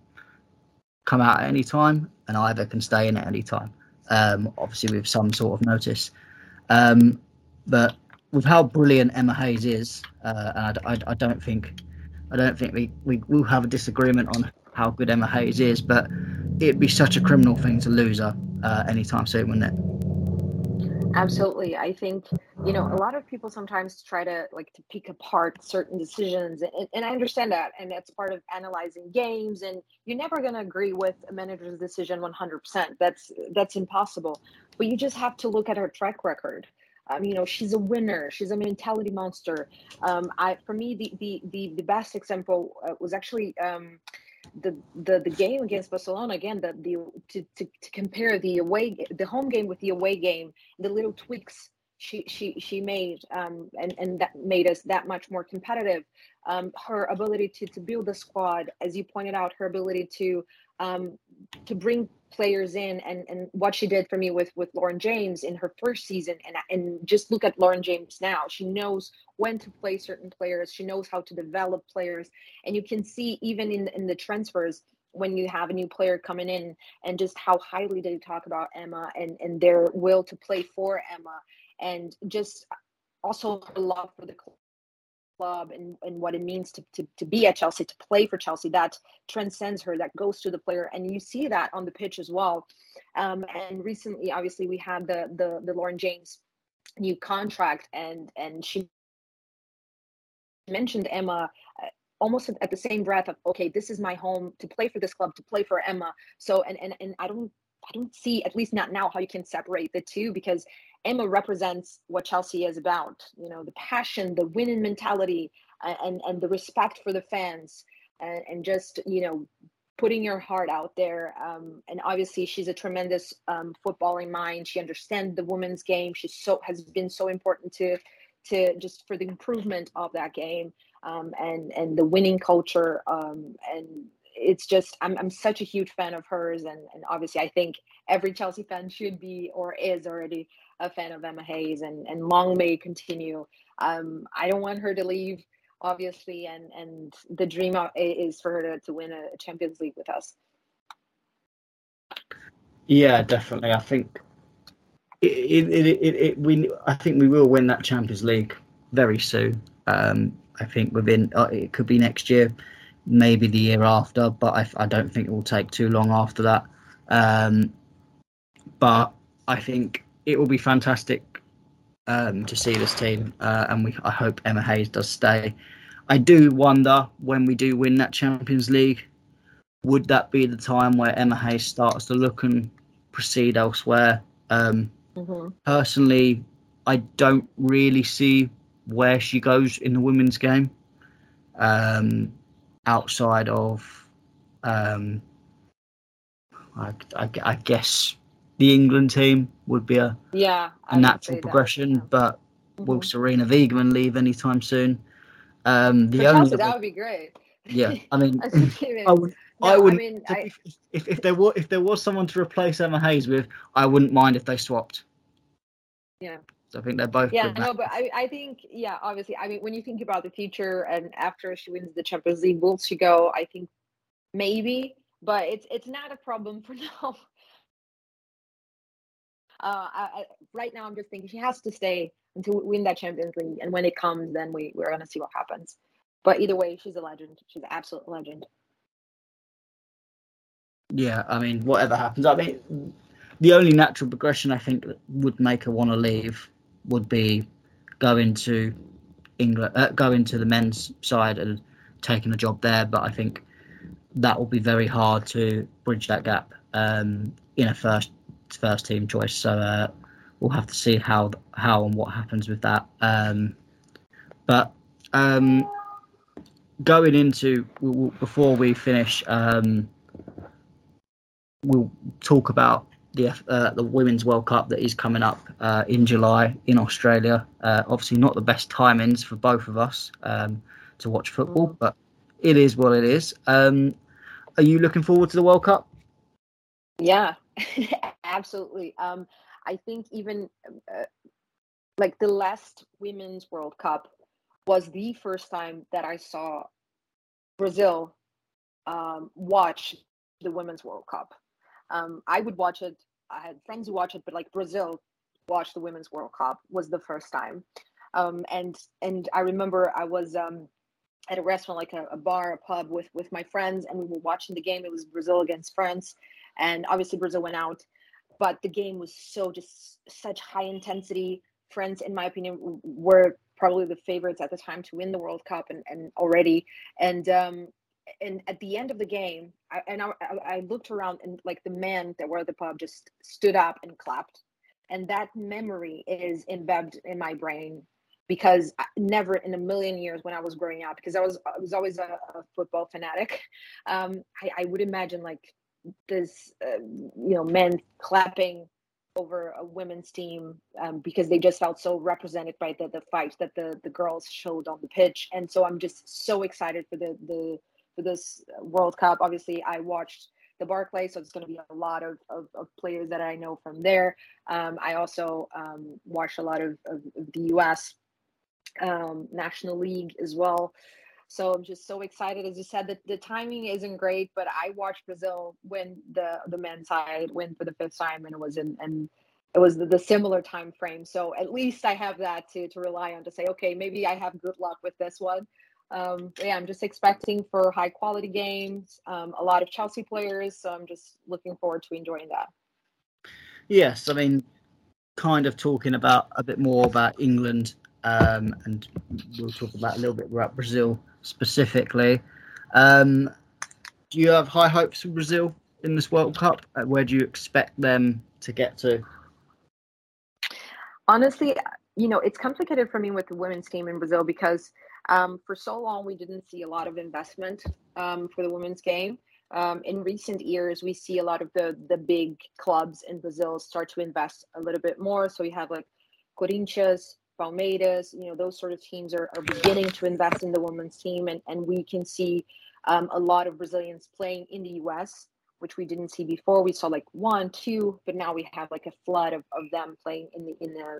come out at any time and either can stay in at any time. Um, obviously, with some sort of notice. Um, but with how brilliant Emma Hayes is, uh, I, I, I, don't think I don't think we, we will have a disagreement on how good Emma Hayes is, but it'd be such a criminal thing to lose her uh, anytime soon, wouldn't it? Absolutely. I think, you know, a lot of people sometimes try to like to pick apart certain decisions and, and I understand that. And that's part of analyzing games and you're never going to agree with a manager's decision 100%. That's, that's impossible, but you just have to look at her track record. Um, you know, she's a winner. She's a mentality monster. Um, I, for me, the the the, the best example uh, was actually um, the, the the game against Barcelona. Again, the the to, to, to compare the away the home game with the away game, the little tweaks she she she made um, and and that made us that much more competitive. Um, her ability to to build the squad, as you pointed out, her ability to um, to bring players in and and what she did for me with with Lauren James in her first season and and just look at Lauren James now. She knows when to play certain players. She knows how to develop players. And you can see even in in the transfers when you have a new player coming in and just how highly they talk about Emma and and their will to play for Emma and just also a love for the club and, and what it means to, to, to be at Chelsea, to play for Chelsea, that transcends her, that goes to the player. And you see that on the pitch as well. Um, and recently, obviously, we had the, the, the Lauren James new contract and, and she mentioned Emma uh, almost at the same breath of okay this is my home to play for this club to play for emma so and and, and i don't i don't see at least not now how you can separate the two because emma represents what chelsea is about you know the passion the winning mentality and and the respect for the fans and, and just you know putting your heart out there um, and obviously she's a tremendous um, footballing mind. She understands the women's game. She's so has been so important to to just for the improvement of that game um, and and the winning culture um, and it's just I'm, I'm such a huge fan of hers and, and obviously I think every Chelsea fan should be or is already a fan of Emma Hayes and, and long may continue. Um, I don't want her to leave obviously and and the dream is for her to, to win a Champions League with us. Yeah, definitely. I think it, it, it, it, we I think we will win that Champions League very soon. Um, I think within uh, it could be next year, maybe the year after, but I, I don't think it will take too long after that. Um, but I think it will be fantastic um, to see this team, uh, and we I hope Emma Hayes does stay. I do wonder when we do win that Champions League, would that be the time where Emma Hayes starts to look and proceed elsewhere? Um, mm-hmm. Personally, I don't really see where she goes in the women's game um, outside of um, I, I, I, guess the England team would be a yeah a natural progression, that, yeah. but mm-hmm. will Sarina Wiegman leave anytime soon? Um, the only that would be great. Yeah, I mean, I would. No, I would. I mean, I, if, if there were if there was someone to replace Emma Hayes with, I wouldn't mind if they swapped. Yeah. So I think they're both. Yeah, no, but I, I think yeah, obviously, I mean, when you think about the future and after she wins the Champions League, will she go? I think maybe, but it's it's not a problem for now. Uh, I, I, right now, I'm just thinking she has to stay until we win that Champions League, and when it comes, then we we're gonna see what happens. But either way, she's a legend. She's an absolute legend. Yeah, I mean, whatever happens, I mean, the only natural progression I think that would make her want to leave would be going to England, uh, going to the men's side and taking a job there. But I think that will be very hard to bridge that gap um, in a first first team choice. So uh, we'll have to see how how and what happens with that. Um, but um, going into before we finish, um, we'll talk about the uh, the Women's World Cup that is coming up uh, in July in Australia. Uh, obviously, not the best timings for both of us um, to watch football, mm. but it is what it is. Um, are you looking forward to the World Cup? Yeah, absolutely. Um, I think even uh, like the last Women's World Cup was the first time that I saw Brazil um, watch the Women's World Cup. Um, I would watch it. I had friends who watch it, but like Brazil watched the Women's World Cup was the first time. Um, and and I remember I was um, at a restaurant, like a, a, bar, a pub, with with my friends, and we were watching the game. It was Brazil against France, and obviously Brazil went out, but the game was so just such high intensity. France, in my opinion, were probably the favorites at the time to win the World Cup, and, and already, and um, and at the end of the game, I, and I, I looked around and like the men that were at the pub just stood up and clapped, and that memory is embedded in my brain because never in a million years when I was growing up, because I was I was always a, a football fanatic, um, I, I, would imagine like this, uh, you know, men clapping over a women's team um, because they just felt so represented by the the fight that the the girls showed on the pitch, and so I'm just so excited for the the for this World Cup. Obviously, I watched the Barclays, so it's going to be a lot of, of, of, players that I know from there. Um, I also um, watched a lot of, of, of the U.S. Um, National League as well. So I'm just so excited. As you said, that the timing isn't great, but I watched Brazil win the the men's side win for the fifth time, and it was in and it was the, the, similar time frame. So at least I have that to to rely on to say, okay, maybe I have good luck with this one um, yeah, I'm just expecting for high quality games, um, a lot of Chelsea players. So I'm just looking forward to enjoying that. Yes, I mean, kind of talking about a bit more about England um, and we'll talk about a little bit about Brazil specifically. Um, do you have high hopes for Brazil in this World Cup? Uh, where do you expect them to get to? Honestly, you know, it's complicated for me with the women's team in Brazil because um, for so long we didn't see a lot of investment um, for the women's game. Um, in recent years, we see a lot of the the big clubs in Brazil start to invest a little bit more. So you have like Corinthians, Palmeiras, you know, those sort of teams are, are beginning to invest in the women's team, and, and we can see um, a lot of Brazilians playing in the US, which we didn't see before. We saw like one, two, but now we have like a flood of, of them playing in the in the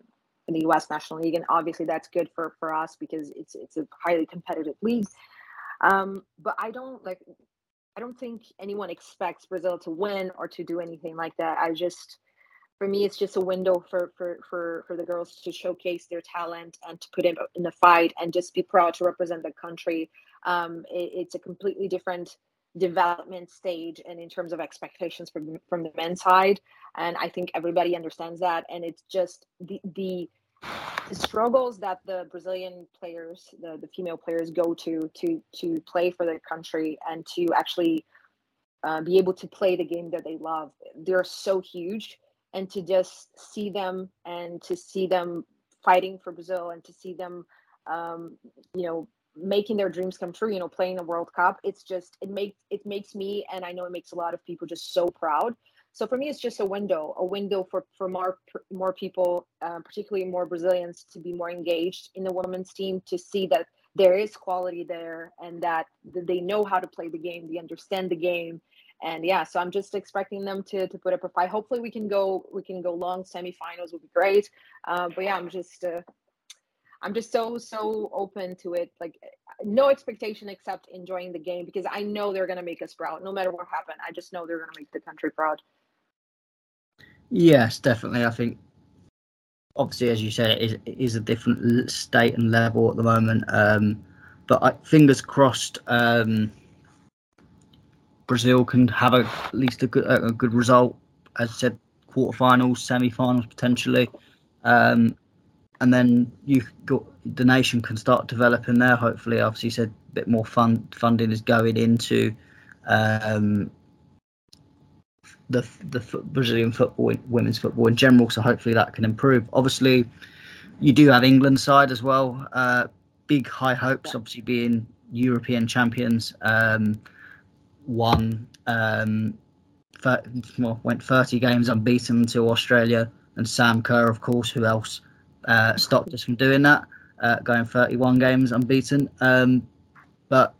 in the US National League, and obviously that's good for for us because it's it's a highly competitive league. Um, but I don't like I don't think anyone expects Brazil to win or to do anything like that. I just, for me, it's just a window for for for for the girls to showcase their talent and to put in in the fight and just be proud to represent the country. Um, it, it's a completely different development stage and in terms of expectations from from the men's side and i think everybody understands that and it's just the the the struggles that the Brazilian players, the, the female players, go to to to play for their country and to actually uh, be able to play the game that they love, they're so huge. And to just see them and to see them fighting for Brazil and to see them, um, you know, making their dreams come true, you know, playing a World Cup, it's just it makes it makes me and I know it makes a lot of people just so proud so for me, it's just a window, a window for for more more people, uh, particularly more Brazilians, to be more engaged in the women's team, to see that there is quality there and that they know how to play the game, they understand the game, and yeah. So I'm just expecting them to to put up a fight. Hopefully, we can go we can go long. Semifinals would be great. Uh, but yeah, I'm just. Uh, I'm just so so open to it. Like no expectation except enjoying the game because I know they're gonna make us proud. No matter what happened. I just know they're gonna make the country proud. Yes, definitely. I think obviously, as you said, it is, it is a different state and level at the moment. Um, but I, fingers crossed, um, Brazil can have a, at least a good a good result. As I said, quarterfinals, semi-finals potentially, um, and then you got the nation can start developing there. Hopefully, obviously, said a bit more fund funding is going into um, the the Brazilian football, women's football in general. So hopefully that can improve. Obviously, you do have England side as well. Uh, big high hopes, obviously being European champions. Um, won um, well, went 30 games unbeaten to Australia, and Sam Kerr, of course, who else uh, stopped us from doing that, uh, going 31 games unbeaten. Um, but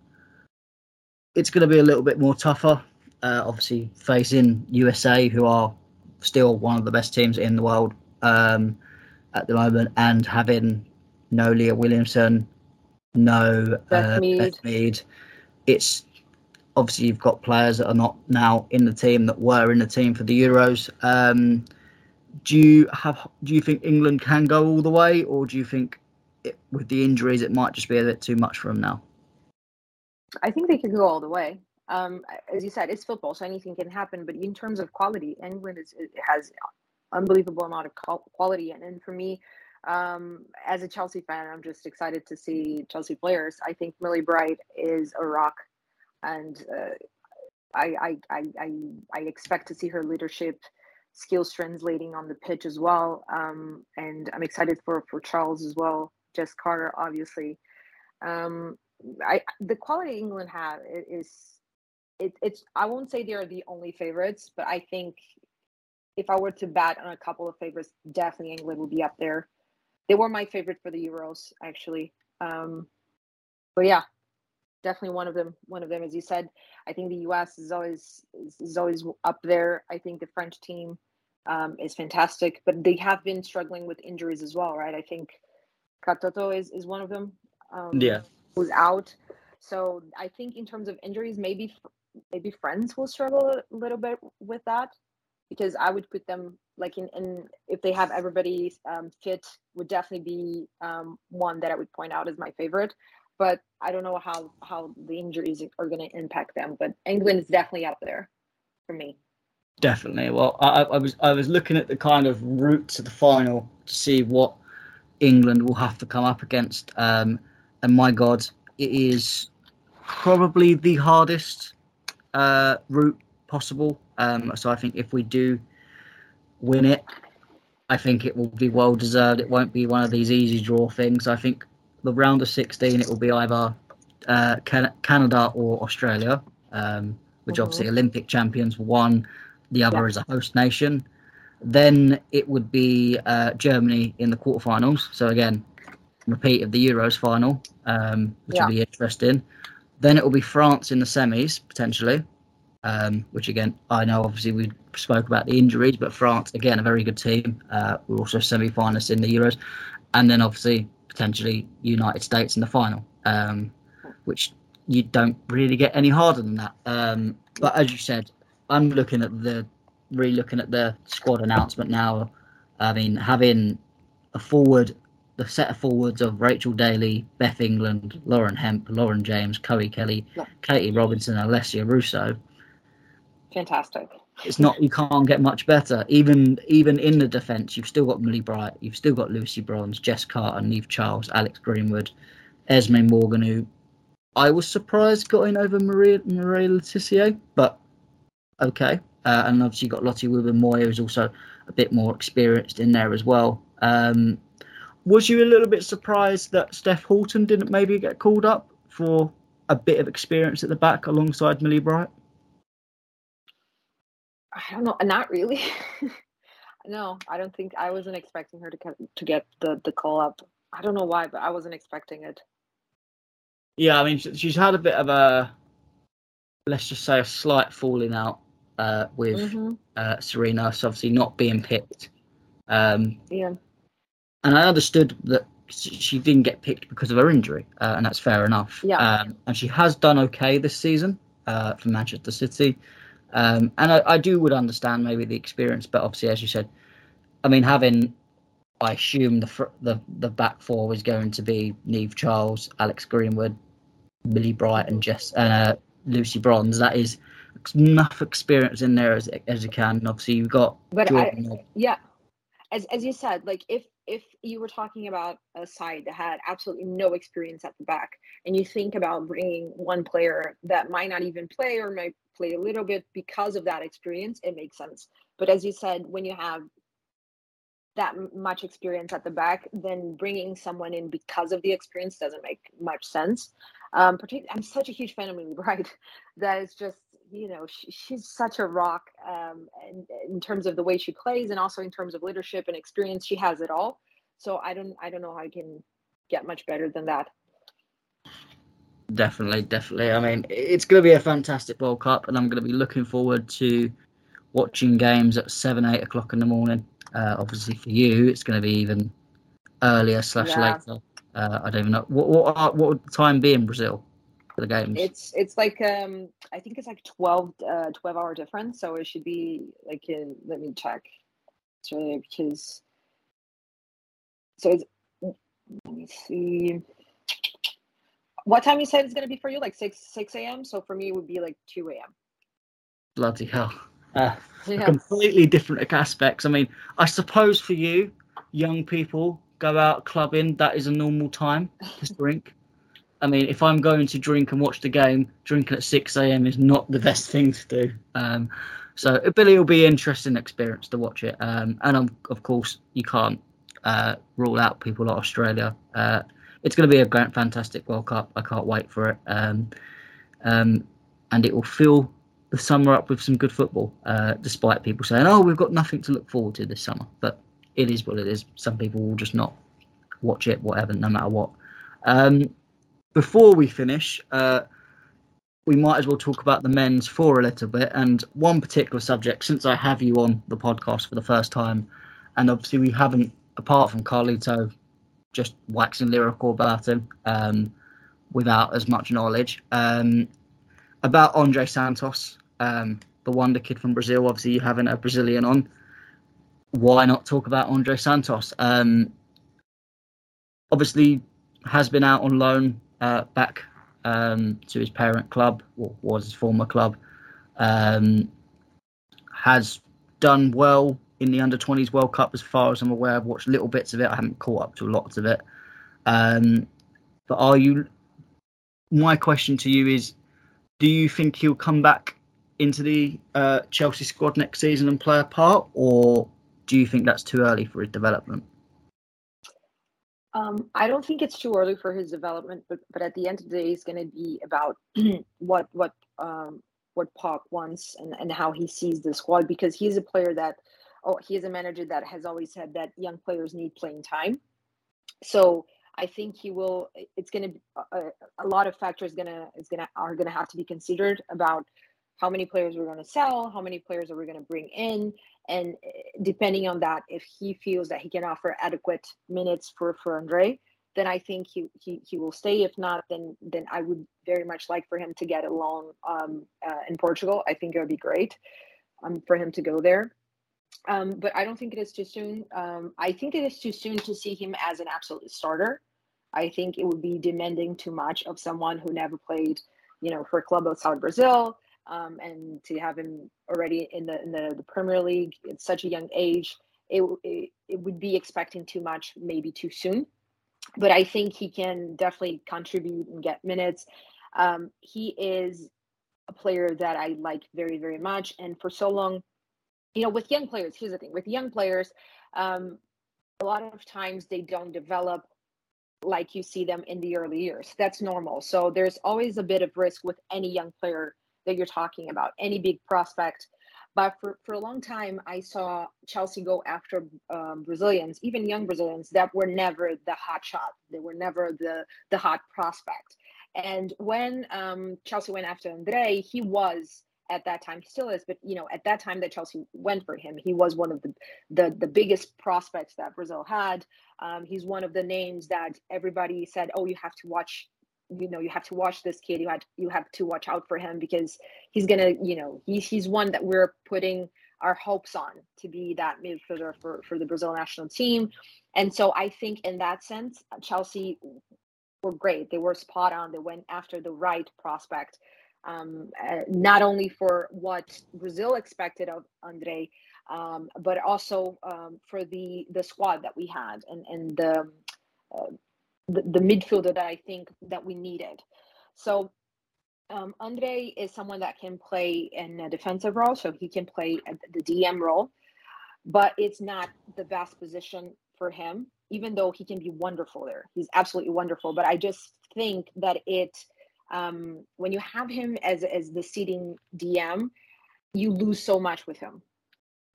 it's going to be a little bit more tougher uh, obviously facing USA, who are still one of the best teams in the world um, at the moment, and having no Leah Williamson, no Beth, uh, Mead. Beth Mead. It's obviously you've got players that are not now in the team that were in the team for the Euros. Um, do you have? Do you think England can go all the way, or do you think it, with the injuries it might just be a bit too much for them now? I think they could go all the way um, as you said, it's football, so anything can happen. But in terms of quality, England is has unbelievable amount of quality, and, and for me, um, as a Chelsea fan, I'm just excited to see Chelsea players. I think Millie Bright is a rock, and uh, I, I, I I expect to see her leadership skills translating on the pitch as well. Um, and I'm excited for for Charles as well. Jess Carter, obviously. Um, I the quality England have is it, it's I won't say they're the only favorites, but I think if I were to bet on a couple of favorites, definitely England would be up there. They were my favorite for the Euros, actually. Um, but yeah, definitely one of them. One of them, as you said. I think the U.S. is always is, is always up there. I think the French team um, is fantastic, but they have been struggling with injuries as well, right? I think Katoto is is one of them. Um, yeah, who's out. So I think in terms of injuries, maybe maybe friends will struggle a little bit with that because I would put them like in, in if they have everybody um, fit would definitely be um, one that I would point out as my favorite. But I don't know how how the injuries are going to impact them. But England is definitely up there for me. Definitely. Well, I, I was I was looking at the kind of route to the final to see what England will have to come up against. Um, and my God, it is probably the hardest uh, route possible. Um, so I think if we do win it, I think it will be well deserved. It won't be one of these easy draw things. I think the round of 16, it will be either uh, Can- Canada or Australia, um, which mm-hmm. obviously Olympic champions won. The other yeah. is a host nation. Then it would be uh, Germany in the quarterfinals. So again, repeat of the Euros final, um, which yeah. will be interesting. Then it will be France in the semis potentially, um, which again I know obviously we spoke about the injuries, but France again a very good team. Uh, we're also semi-finalists in the Euros, and then obviously potentially United States in the final, um, which you don't really get any harder than that. Um, but as you said, I'm looking at the really looking at the squad announcement now. I mean, having a forward, the set of forwards of Rachel Daly, Beth England, Lauren Hemp, Lauren James, Chloe Kelly. Katie Robinson, Alessia Russo. Fantastic. It's not you can't get much better. Even even in the defence, you've still got Millie Bright, you've still got Lucy Bronze, Jess Carter, Niamh Charles, Alex Greenwood, Esme Morgan, who I was surprised got in over Maria Maria Le but okay. Uh, and obviously you've got Lotte Wubben-Moy, who's also a bit more experienced in there as well. Um, was you a little bit surprised that Steph Houghton didn't maybe get called up for a bit of experience at the back alongside Millie Bright? I don't know, not really. no, I don't think I wasn't expecting her to to get the the call up. I don't know why, but I wasn't expecting it. Yeah, I mean, she's had a bit of a let's just say a slight falling out uh, with mm-hmm. uh, Sarina, so obviously not being picked. Um, yeah. And I understood that she didn't get picked because of her injury, uh, and that's fair enough. Yeah. Um, and she has done okay this season uh, for Manchester City. Um, and I, I, do would understand maybe the experience, but obviously, as you said, I mean, having, I assume the fr- the the back four was going to be Niamh Charles, Alex Greenwood, Millie Bright, and Jess and uh, Lucy Bronze. That is enough experience in there as as you can. obviously, you've got. But I, yeah, as as you said, like if if you were talking about a side that had absolutely no experience at the back, and you think about bringing one player that might not even play or might play a little bit because of that experience, it makes sense. But as you said, when you have that much experience at the back, then bringing someone in because of the experience doesn't make much sense. Um, I'm such a huge fan of Millie Bright that it's just you know she, she's such a rock um, in, in terms of the way she plays and also in terms of leadership and experience she has it all. So i don't i don't know how i can get much better than that. Definitely definitely. I mean it's going to be a fantastic world cup and i'm going to be looking forward to watching games at 7 8 o'clock in the morning. Uh, obviously for you it's going to be even earlier slash yeah. later. Uh, i don't even know what what, what would the time be in brazil the games? It's it's like um I think it's like 12, uh, 12 hour difference, so it should be like in. Let me check. It's really because so it's let me see. What time you said it's gonna be for you? Like six six a.m. So for me, it would be like two a.m. Bloody hell! Uh, yeah. Completely different aspects. I mean, I suppose for you, young people go out clubbing. That is a normal time to drink. I mean, if I'm going to drink and watch the game, drinking at 6 a.m. is not the best thing to do. Um, so Billy will be an interesting experience to watch it. Um, and of course, you can't uh, rule out people like Australia. Uh, it's going to be a great, fantastic World Cup. I can't wait for it. Um, um, and it will fill the summer up with some good football, uh, despite people saying, oh, we've got nothing to look forward to this summer. But it is what it is. Some people will just not watch it, whatever, no matter what. Um, before we finish, uh, we might as well talk about the men's four a little bit and one particular subject. Since I have you on the podcast for the first time, and obviously we haven't, apart from Carlito, just waxing lyrical about him um, without as much knowledge um, about Andre Santos, um, the wonder kid from Brazil. Obviously, you having a Brazilian on. Why not talk about Andre Santos? Um, obviously, has been out on loan uh, back um, to his parent club, or was his former club. Um, has done well in the under 20s World Cup, as far as I'm aware. I've watched little bits of it. I haven't caught up to lots of it. Um, but are you? My question to you is: Do you think he'll come back into the uh, Chelsea squad next season and play a part, or do you think that's too early for his development? Um, I don't think it's too early for his development, but but at the end of the day, it's going to be about what what um, what Poch wants and, and how he sees the squad because he's a player that oh he is a manager that has always said that young players need playing time. So I think he will. It's going to a, a lot of factors to is going to are going to have to be considered about how many players we're going to sell, how many players are we going to bring in, and eh, depending on that, if he feels that he can offer adequate minutes for for Andre, then I think he, he he will stay. If not, then then I would very much like for him to get a loan um, uh, in Portugal. I think it would be great um, for him to go there. Um, but I don't think it is too soon. Um, I think it is too soon to see him as an absolute starter. I think it would be demanding too much of someone who never played, you know, for a club outside Brazil um, and to have him already in the in the, the Premier League at such a young age, it, it, it would be expecting too much, maybe too soon. But I think he can definitely contribute and get minutes. Um, he is a player that I like very very much, and for so long, you know, with young players, here's the thing: with young players, um, a lot of times they don't develop like you see them in the early years. That's normal. So there's always a bit of risk with any young player that you're talking about, any big prospect. But for, for a long time, I saw Chelsea go after um, Brazilians, even young Brazilians, that were never the hot shot. They were never the, the hot prospect. And when um, Chelsea went after Andre, he was at that time, he still is, but you know, at that time that Chelsea went for him, he was one of the the, the biggest prospects that Brazil had. Um, he's one of the names that everybody said, "Oh, you have to watch you know you have to watch this kid you had you have to watch out for him because he's gonna you know he's he's one that we're putting our hopes on to be that midfielder for for the Brazil national team. And so I think in that sense Chelsea were great. They were spot on. They went after the right prospect um, uh, not only for what Brazil expected of Andre um, but also um, for the the squad that we had and and the uh, the, the midfielder that I think that we needed. So um, Andre is someone that can play in a defensive role, so he can play the DM role, but it's not the best position for him, even though he can be wonderful there. He's absolutely wonderful. But I just think that it, um, when you have him as, as the seating DM, you lose so much with him.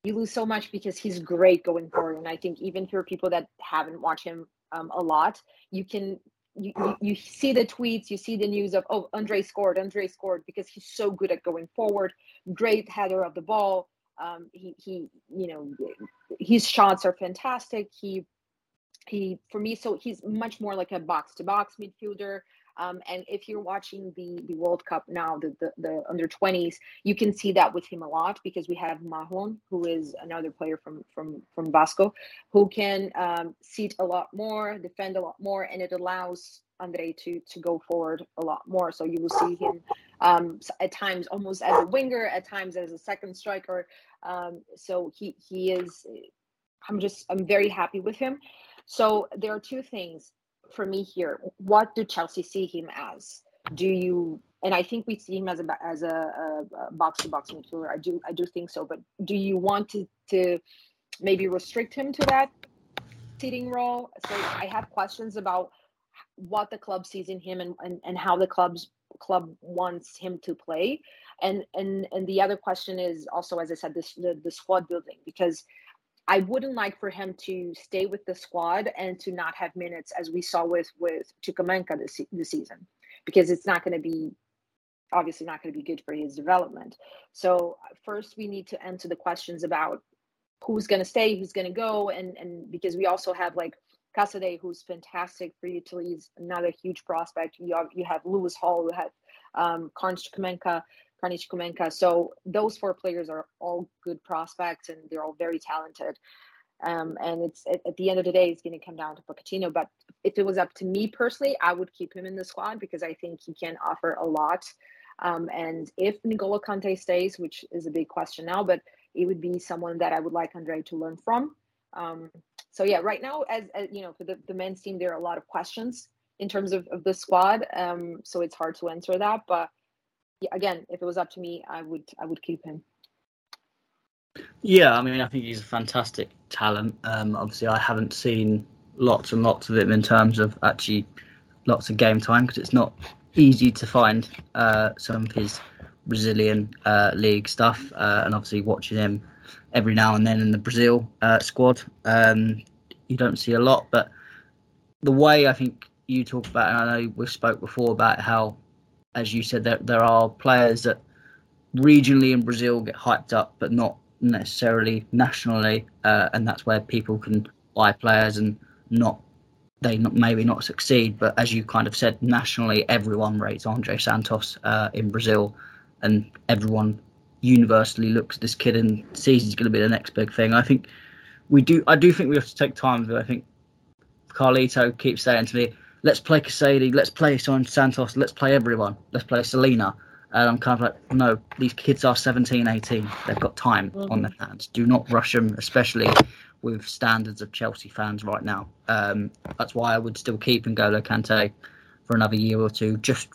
You lose so much because he's great going forward. And I think even for people that haven't watched him um, a lot. You can you, you, you see the tweets, you see the news of oh Andre scored, Andre scored because he's so good at going forward. Great header of the ball. Um, he he you know his shots are fantastic. He he for me so he's much more like a box to box midfielder um, and if you're watching the the World Cup now, the, the, the under 20s, you can see that with him a lot because we have Marlon, who is another player from from from Vasco, who can um, seat a lot more, defend a lot more, and it allows Andre to to go forward a lot more. So you will see him um, at times almost as a winger, at times as a second striker. Um, so he he is. I'm just I'm very happy with him. So there are two things for me here, what do Chelsea see him as? Do you and I think we see him as a as a, box to box midfielder. I do I do think so. But do you want to to maybe restrict him to that seating role? So I have questions about what the club sees in him and, and, and how the club's club wants him to play. And and and the other question is also, as I said, this the, the squad building because I wouldn't like for him to stay with the squad and to not have minutes as we saw with with Chukwuemeka this, this season because it's not going to be obviously not going to be good for his development. So first we need to answer the questions about who's going to stay, who's going to go and and because we also have like Casadei who's fantastic for utilities, another huge prospect. You have, you have Lewis Hall, who have um, Carney Chukwuemeka Carney Chukwuemeka. So those four players are all good prospects and they're all very talented. Um, and it's at, at, the end of the day, it's going to come down to Pochettino. But if it was up to me personally, I would keep him in the squad because I think he can offer a lot. Um, and if N'Golo Kante stays, which is a big question now, but it would be someone that I would like Andre to learn from. Um, so yeah, right now, as, as, you know, for the, the men's team, there are a lot of questions in terms of, of the squad. Um, so it's hard to answer that. But again, if it was up to me, I would I would keep him. Yeah, I mean, I think he's a fantastic talent. Um, obviously, I haven't seen lots and lots of him in terms of actually lots of game time because it's not easy to find uh, some of his Brazilian uh, league stuff, uh, and obviously watching him every now and then in the Brazil uh, squad, um, you don't see a lot. But the way I think you talk about, and I know we've spoke before about how, as you said, there there are players that regionally in Brazil get hyped up, but not necessarily nationally, uh, and that's where people can buy players and not they not, maybe not succeed. But as you kind of said, nationally, everyone rates Andre Santos uh, in Brazil, and everyone universally looks at this kid and sees he's going to be the next big thing. I think we do. I do think we have to take time. But I think Carlito keeps saying to me, "Let's play Casadei, let's play Son Santos, let's play everyone, let's play Selena." And I'm kind of like, no, these kids are 17, 18. They've got time on their hands. Do not rush them, especially with standards of Chelsea fans right now. Um, that's why I would still keep N'Golo Kante for another year or two, just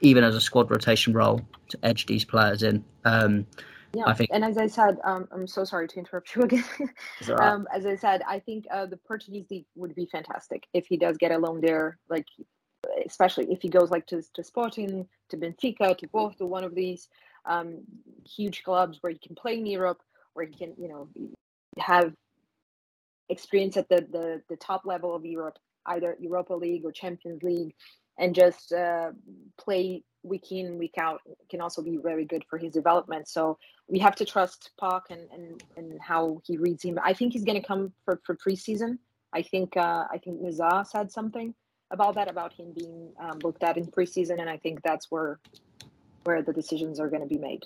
even as a squad rotation role to edge these players in. Um, yeah, I think, and as I said, um, I'm so sorry to interrupt you again. Right. um, as I said, I think uh, the Portuguese league would be fantastic if he does get a loan there, like especially if he goes like to, to Sporting, to Benfica, to Porto, one of these um, huge clubs where he can play in Europe, where he can, you know, have experience at the, the, the top level of Europe, either Europa League or Champions League, and just uh, play week in week out can also be very good for his development. So we have to trust Poch and and, and how he reads him. I think he's going to come for for preseason. I think uh, I think Nizar said something about that about him being um, looked at in preseason, and I think that's where where the decisions are going to be made.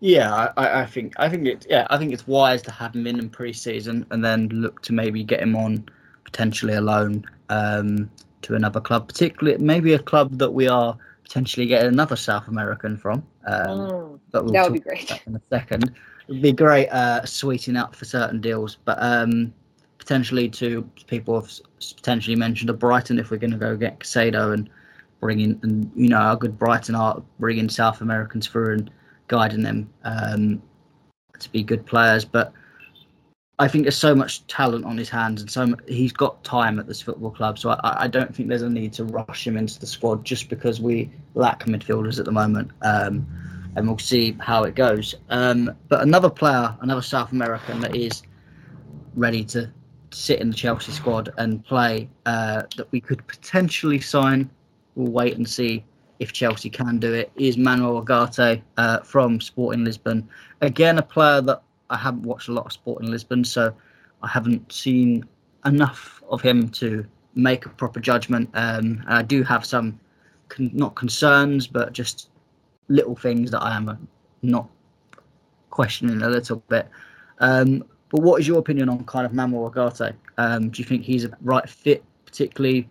Yeah, I, I think I think it. Yeah, I think it's wise to have him in in preseason and then look to maybe get him on potentially alone um, to another club, particularly maybe a club that we are potentially getting another South American from. Um, mm, we'll that would be great in a second. It'd be great uh, sweetening up for certain deals, but um, potentially to people have potentially mentioned a Brighton if we're going to go get Caicedo and bring in and you know our good Brighton are bringing South Americans through and guiding them um, to be good players. But I think there's so much talent on his hands, and so much, he's got time at this football club. So I, I, don't think there's a need to rush him into the squad just because we lack midfielders at the moment. Um, and we'll see how it goes. Um, but another player, another South American that is ready to sit in the Chelsea squad and play uh, that we could potentially sign. We'll wait and see if Chelsea can do it, is Manuel Ugarte uh, from Sporting Lisbon. Again, a player that I haven't watched a lot of Sporting Lisbon, so I haven't seen enough of him to make a proper judgment. Um, I do have some, con- not concerns, but just little things that I am uh, not questioning a little bit. Um, but what is your opinion on kind of Manuel Ugarte? Um, do you think he's a right fit, particularly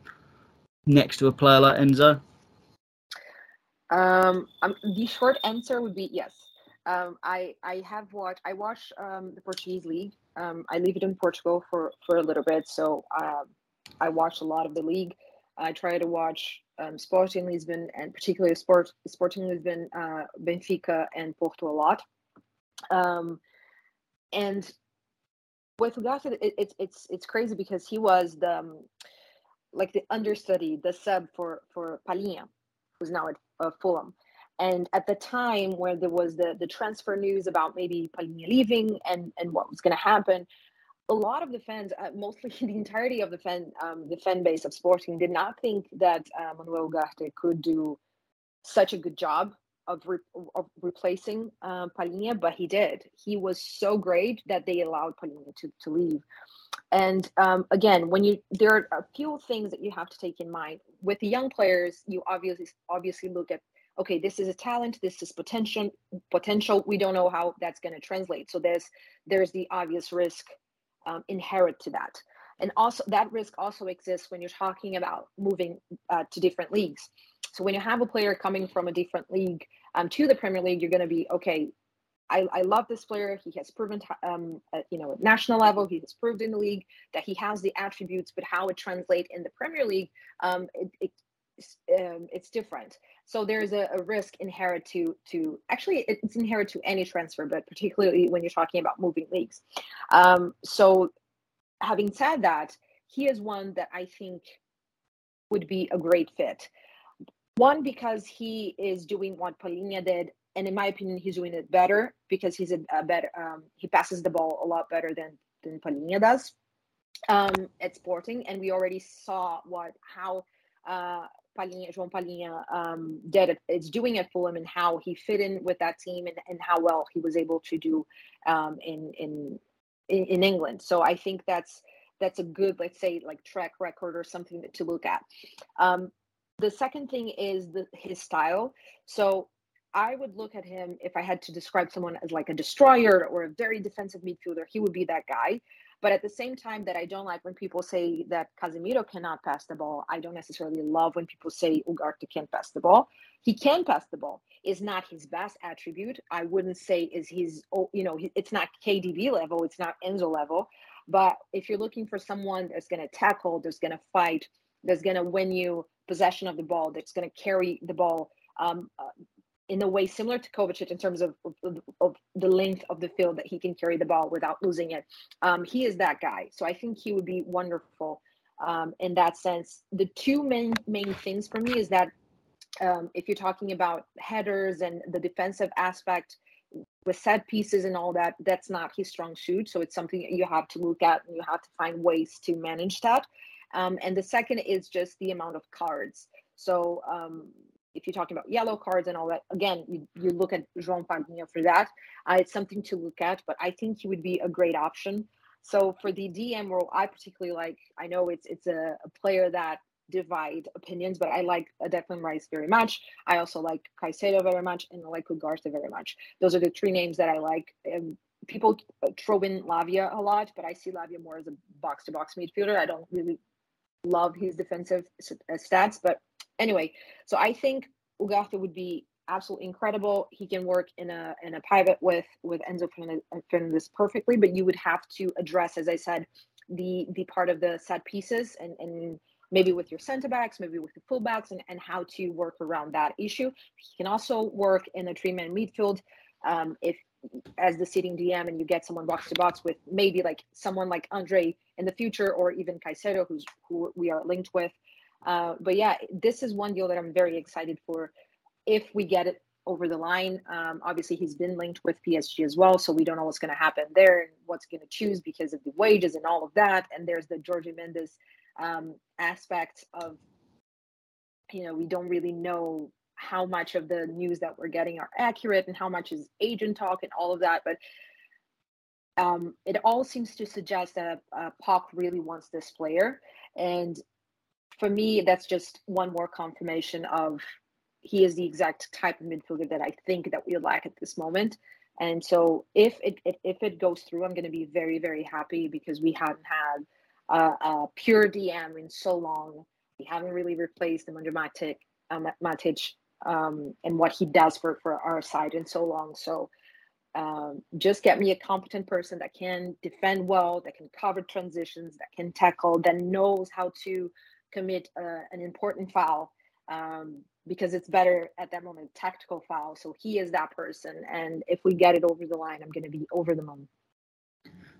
next to a player like Enzo? Um, um, the short answer would be yes. Um, I I have watched I watched um, the Portuguese league. Um, I lived in Portugal for for a little bit, so uh, I watched a lot of the league. I try to watch um, Sporting Lisbon and particularly Sport Sporting Lisbon, uh, Benfica, and Porto a lot. Um, and with Ugarte, it, it's it's it's crazy because he was the um, like the understudy, the sub for for Palhinha, who's now at uh, Fulham. And at the time where there was the the transfer news about maybe Palhinha leaving and and what was going to happen, a lot of the fans, uh, mostly the entirety of the fan um, the fan base of Sporting, did not think that uh, Manuel Ugarte could do such a good job of, re- of replacing uh, but he did. He was so great that they allowed Palhinha to, to leave. And um, again, when you there are a few things that you have to take in mind with the young players. You obviously obviously look at okay, this is a talent, this is potential. Potential. We don't know how that's going to translate. So there's there's the obvious risk um, inherent to that, and also that risk also exists when you're talking about moving uh, to different leagues. So when you have a player coming from a different league um, to the Premier League, you're going to be okay. I, I love this player. He has proven, um, at, you know, at national level, he has proved in the league that he has the attributes, but how it translates in the Premier League, um, it, it um, it's different. So there's a, a, risk inherent to to actually it's inherent to any transfer, but particularly when you're talking about moving leagues. Um, so having said that, he is one that I think would be a great fit. One because he is doing what Palhinha did, and in my opinion, he's doing it better because he's a, a better um, he passes the ball a lot better than than Palhinha does um, at Sporting, and we already saw what how uh, Palhinha, João Palhinha um, did is doing at Fulham and how he fit in with that team and, and how well he was able to do um, in, in in England. So I think that's that's a good, let's say, like track record or something to look at. Um, the second thing is the, his style. So I would look at him if I had to describe someone as like a destroyer or a very defensive midfielder. He would be that guy. But at the same time, that I don't like when people say that Casemiro cannot pass the ball. I don't necessarily love when people say Ugarte can't pass the ball. He can pass the ball. Is not his best attribute. I wouldn't say is his. Oh, you know, it's not KDB level. It's not Enzo level. But if you're looking for someone that's going to tackle, that's going to fight, that's going to win you possession of the ball, that's going to carry the ball um, uh, in a way similar to Kovacic in terms of, of, of, the length of the field that he can carry the ball without losing it. Um, he is that guy. So I think he would be wonderful um, in that sense. The two main main things for me is that um, if you're talking about headers and the defensive aspect with set pieces and all that, that's not his strong suit. So it's something you have to look at and you have to find ways to manage that. Um, and the second is just the amount of cards. So um, if you're talking about yellow cards and all that, again, you, you look at João Palhinha for that. Uh, it's something to look at, but I think he would be a great option. So for the DM role, I particularly like. I know it's it's a, a player that divide opinions, but I like Declan Rice very much. I also like Caicedo very much, and I like Ugarte very much. Those are the three names that I like. People throw in Lavia a lot, but I see Lavia more as a box to box midfielder. I don't really love his defensive stats, but anyway, so I think Ugarte would be absolutely incredible. He can work in a in a pivot with with Enzo Fernandez perfectly, but you would have to address, as I said, the the part of the set pieces and and maybe with your center backs, maybe with the fullbacks, and, and how to work around that issue. He can also work in a three man midfield um, if as the sitting DM and you get someone box to box with maybe like someone like Andre in the future or even Caicedo, who's who we are linked with. Uh, but yeah, this is one deal that I'm very excited for. If we get it over the line, um, obviously he's been linked with PSG as well, so we don't know what's going to happen there and what's going to choose because of the wages and all of that. And there's the Jorge Mendes um, aspect of, you know, we don't really know how much of the news that we're getting are accurate and how much is agent talk and all of that. But um, it all seems to suggest that uh, Poch really wants this player. And for me, that's just one more confirmation of he is the exact type of midfielder that I think that we lack at this moment. And so if it, if it goes through, I'm going to be very, very happy because we haven't had a pure DM in so long. We haven't really replaced him under Matic, uh, Matic um, and what he does for, for our side in so long. So um, just get me a competent person that can defend well, that can cover transitions, that can tackle, that knows how to commit uh, an important foul um, because it's better at that moment tactical foul. So he is that person, and if we get it over the line, I'm going to be over the moon.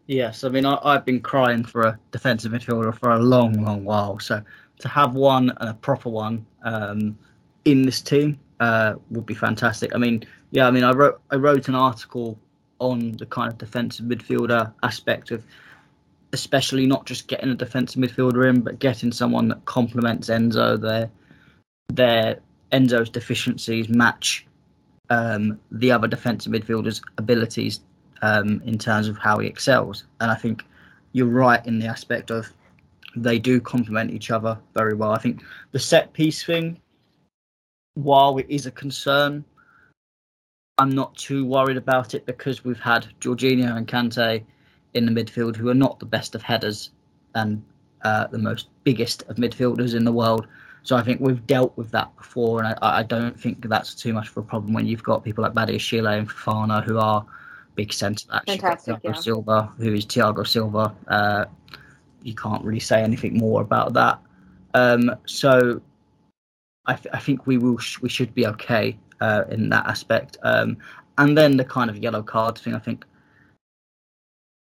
Yes, I mean I, have been crying for a defensive midfielder for a long, long while. So to have one and a proper one um, in this team uh, would be fantastic. I mean, yeah, I mean I wrote I wrote an article on the kind of defensive midfielder aspect of especially not just getting a defensive midfielder in, but getting someone that complements Enzo. Their their Enzo's deficiencies match um, the other defensive midfielders' abilities um, in terms of how he excels. And I think you're right in the aspect of they do complement each other very well. I think the set piece thing, while it is a concern, I'm not too worried about it because we've had Jorginho and Kante in the midfield who are not the best of headers and uh, the most biggest of midfielders in the world. So I think we've dealt with that before, and I, I don't think that's too much of a problem when you've got people like Badiashile and Fofana who are big centre backs. Fantastic, Thiago yeah. Silva, who is Thiago Silva. Uh, you can't really say anything more about that. Um, so I, th- I think we will sh- we should be okay uh, in that aspect. Um, and then the kind of yellow card thing, I think,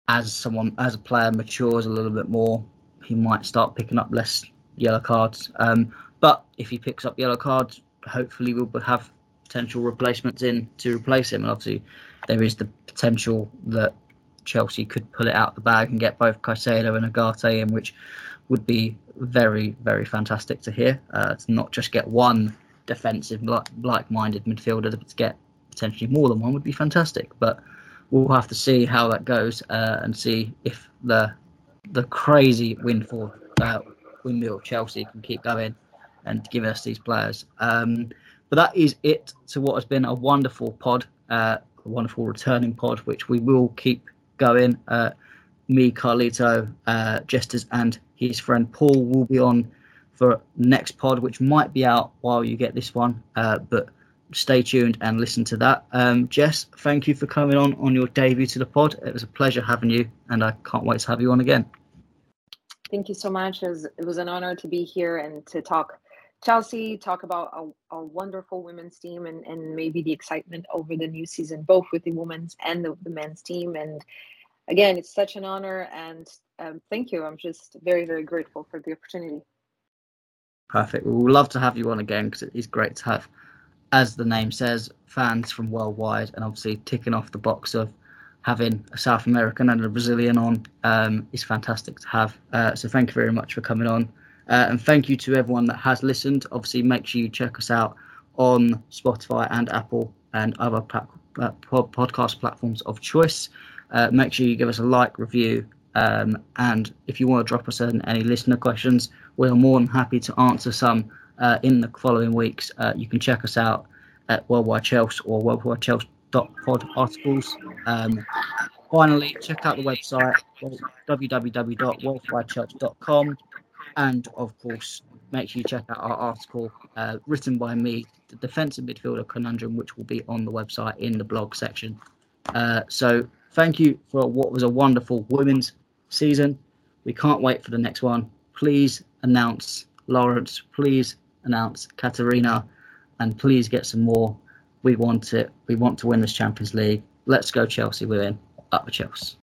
as someone as a player matures a little bit more, he might start picking up less yellow cards. Um, but if he picks up yellow cards, hopefully we'll have potential replacements in to replace him. And obviously, there is the potential that Chelsea could pull it out the bag and get both Caicedo and Ugarte in, which would be very, very fantastic to hear. Uh, to not just get one defensive, like-minded midfielder, but to get potentially more than one would be fantastic. But we'll have to see how that goes uh, and see if the the crazy windfall uh, windmill Chelsea can keep going and give us these players. Um, but that is it to what has been a wonderful pod, uh, a wonderful returning pod, which we will keep going. Uh, me, Carlito, uh, Jesters, and his friend Paul will be on for next pod, which might be out while you get this one. Uh, but stay tuned and listen to that. Um, Jess, thank you for coming on on your debut to the pod. It was a pleasure having you, and I can't wait to have you on again. Thank you so much. It was, it was an honor to be here and to talk Chelsea, talk about a, a wonderful women's team and, and maybe the excitement over the new season, both with the women's and the, the men's team. And again, it's such an honor and um, thank you. I'm just very, very grateful for the opportunity. Perfect. We would love to have you on again because it is great to have, as the name says, fans from worldwide and obviously ticking off the box of having a South American and a Brazilian on um, is fantastic to have. Uh, so thank you very much for coming on. Uh, and thank you to everyone that has listened. Obviously, make sure you check us out on Spotify and Apple and other plat- uh, podcast platforms of choice. Uh, make sure you give us a like, review, um, and if you want to drop us any listener questions, we are more than happy to answer some uh, in the following weeks. Uh, you can check us out at Worldwide Chelsea or Worldwide Chelsea pod articles. Um, finally, check out the website www.worldwidechelsea.com, and of course, make sure you check out our article uh, written by me, the defensive midfielder conundrum, which will be on the website in the blog section. Uh, so, thank you for what was a wonderful women's season. We can't wait for the next one. Please announce Lawrence. Please announce Catarina, and please get some more we want it. We want to win this Champions League. Let's go, Chelsea. We're in. Up the Chelsea.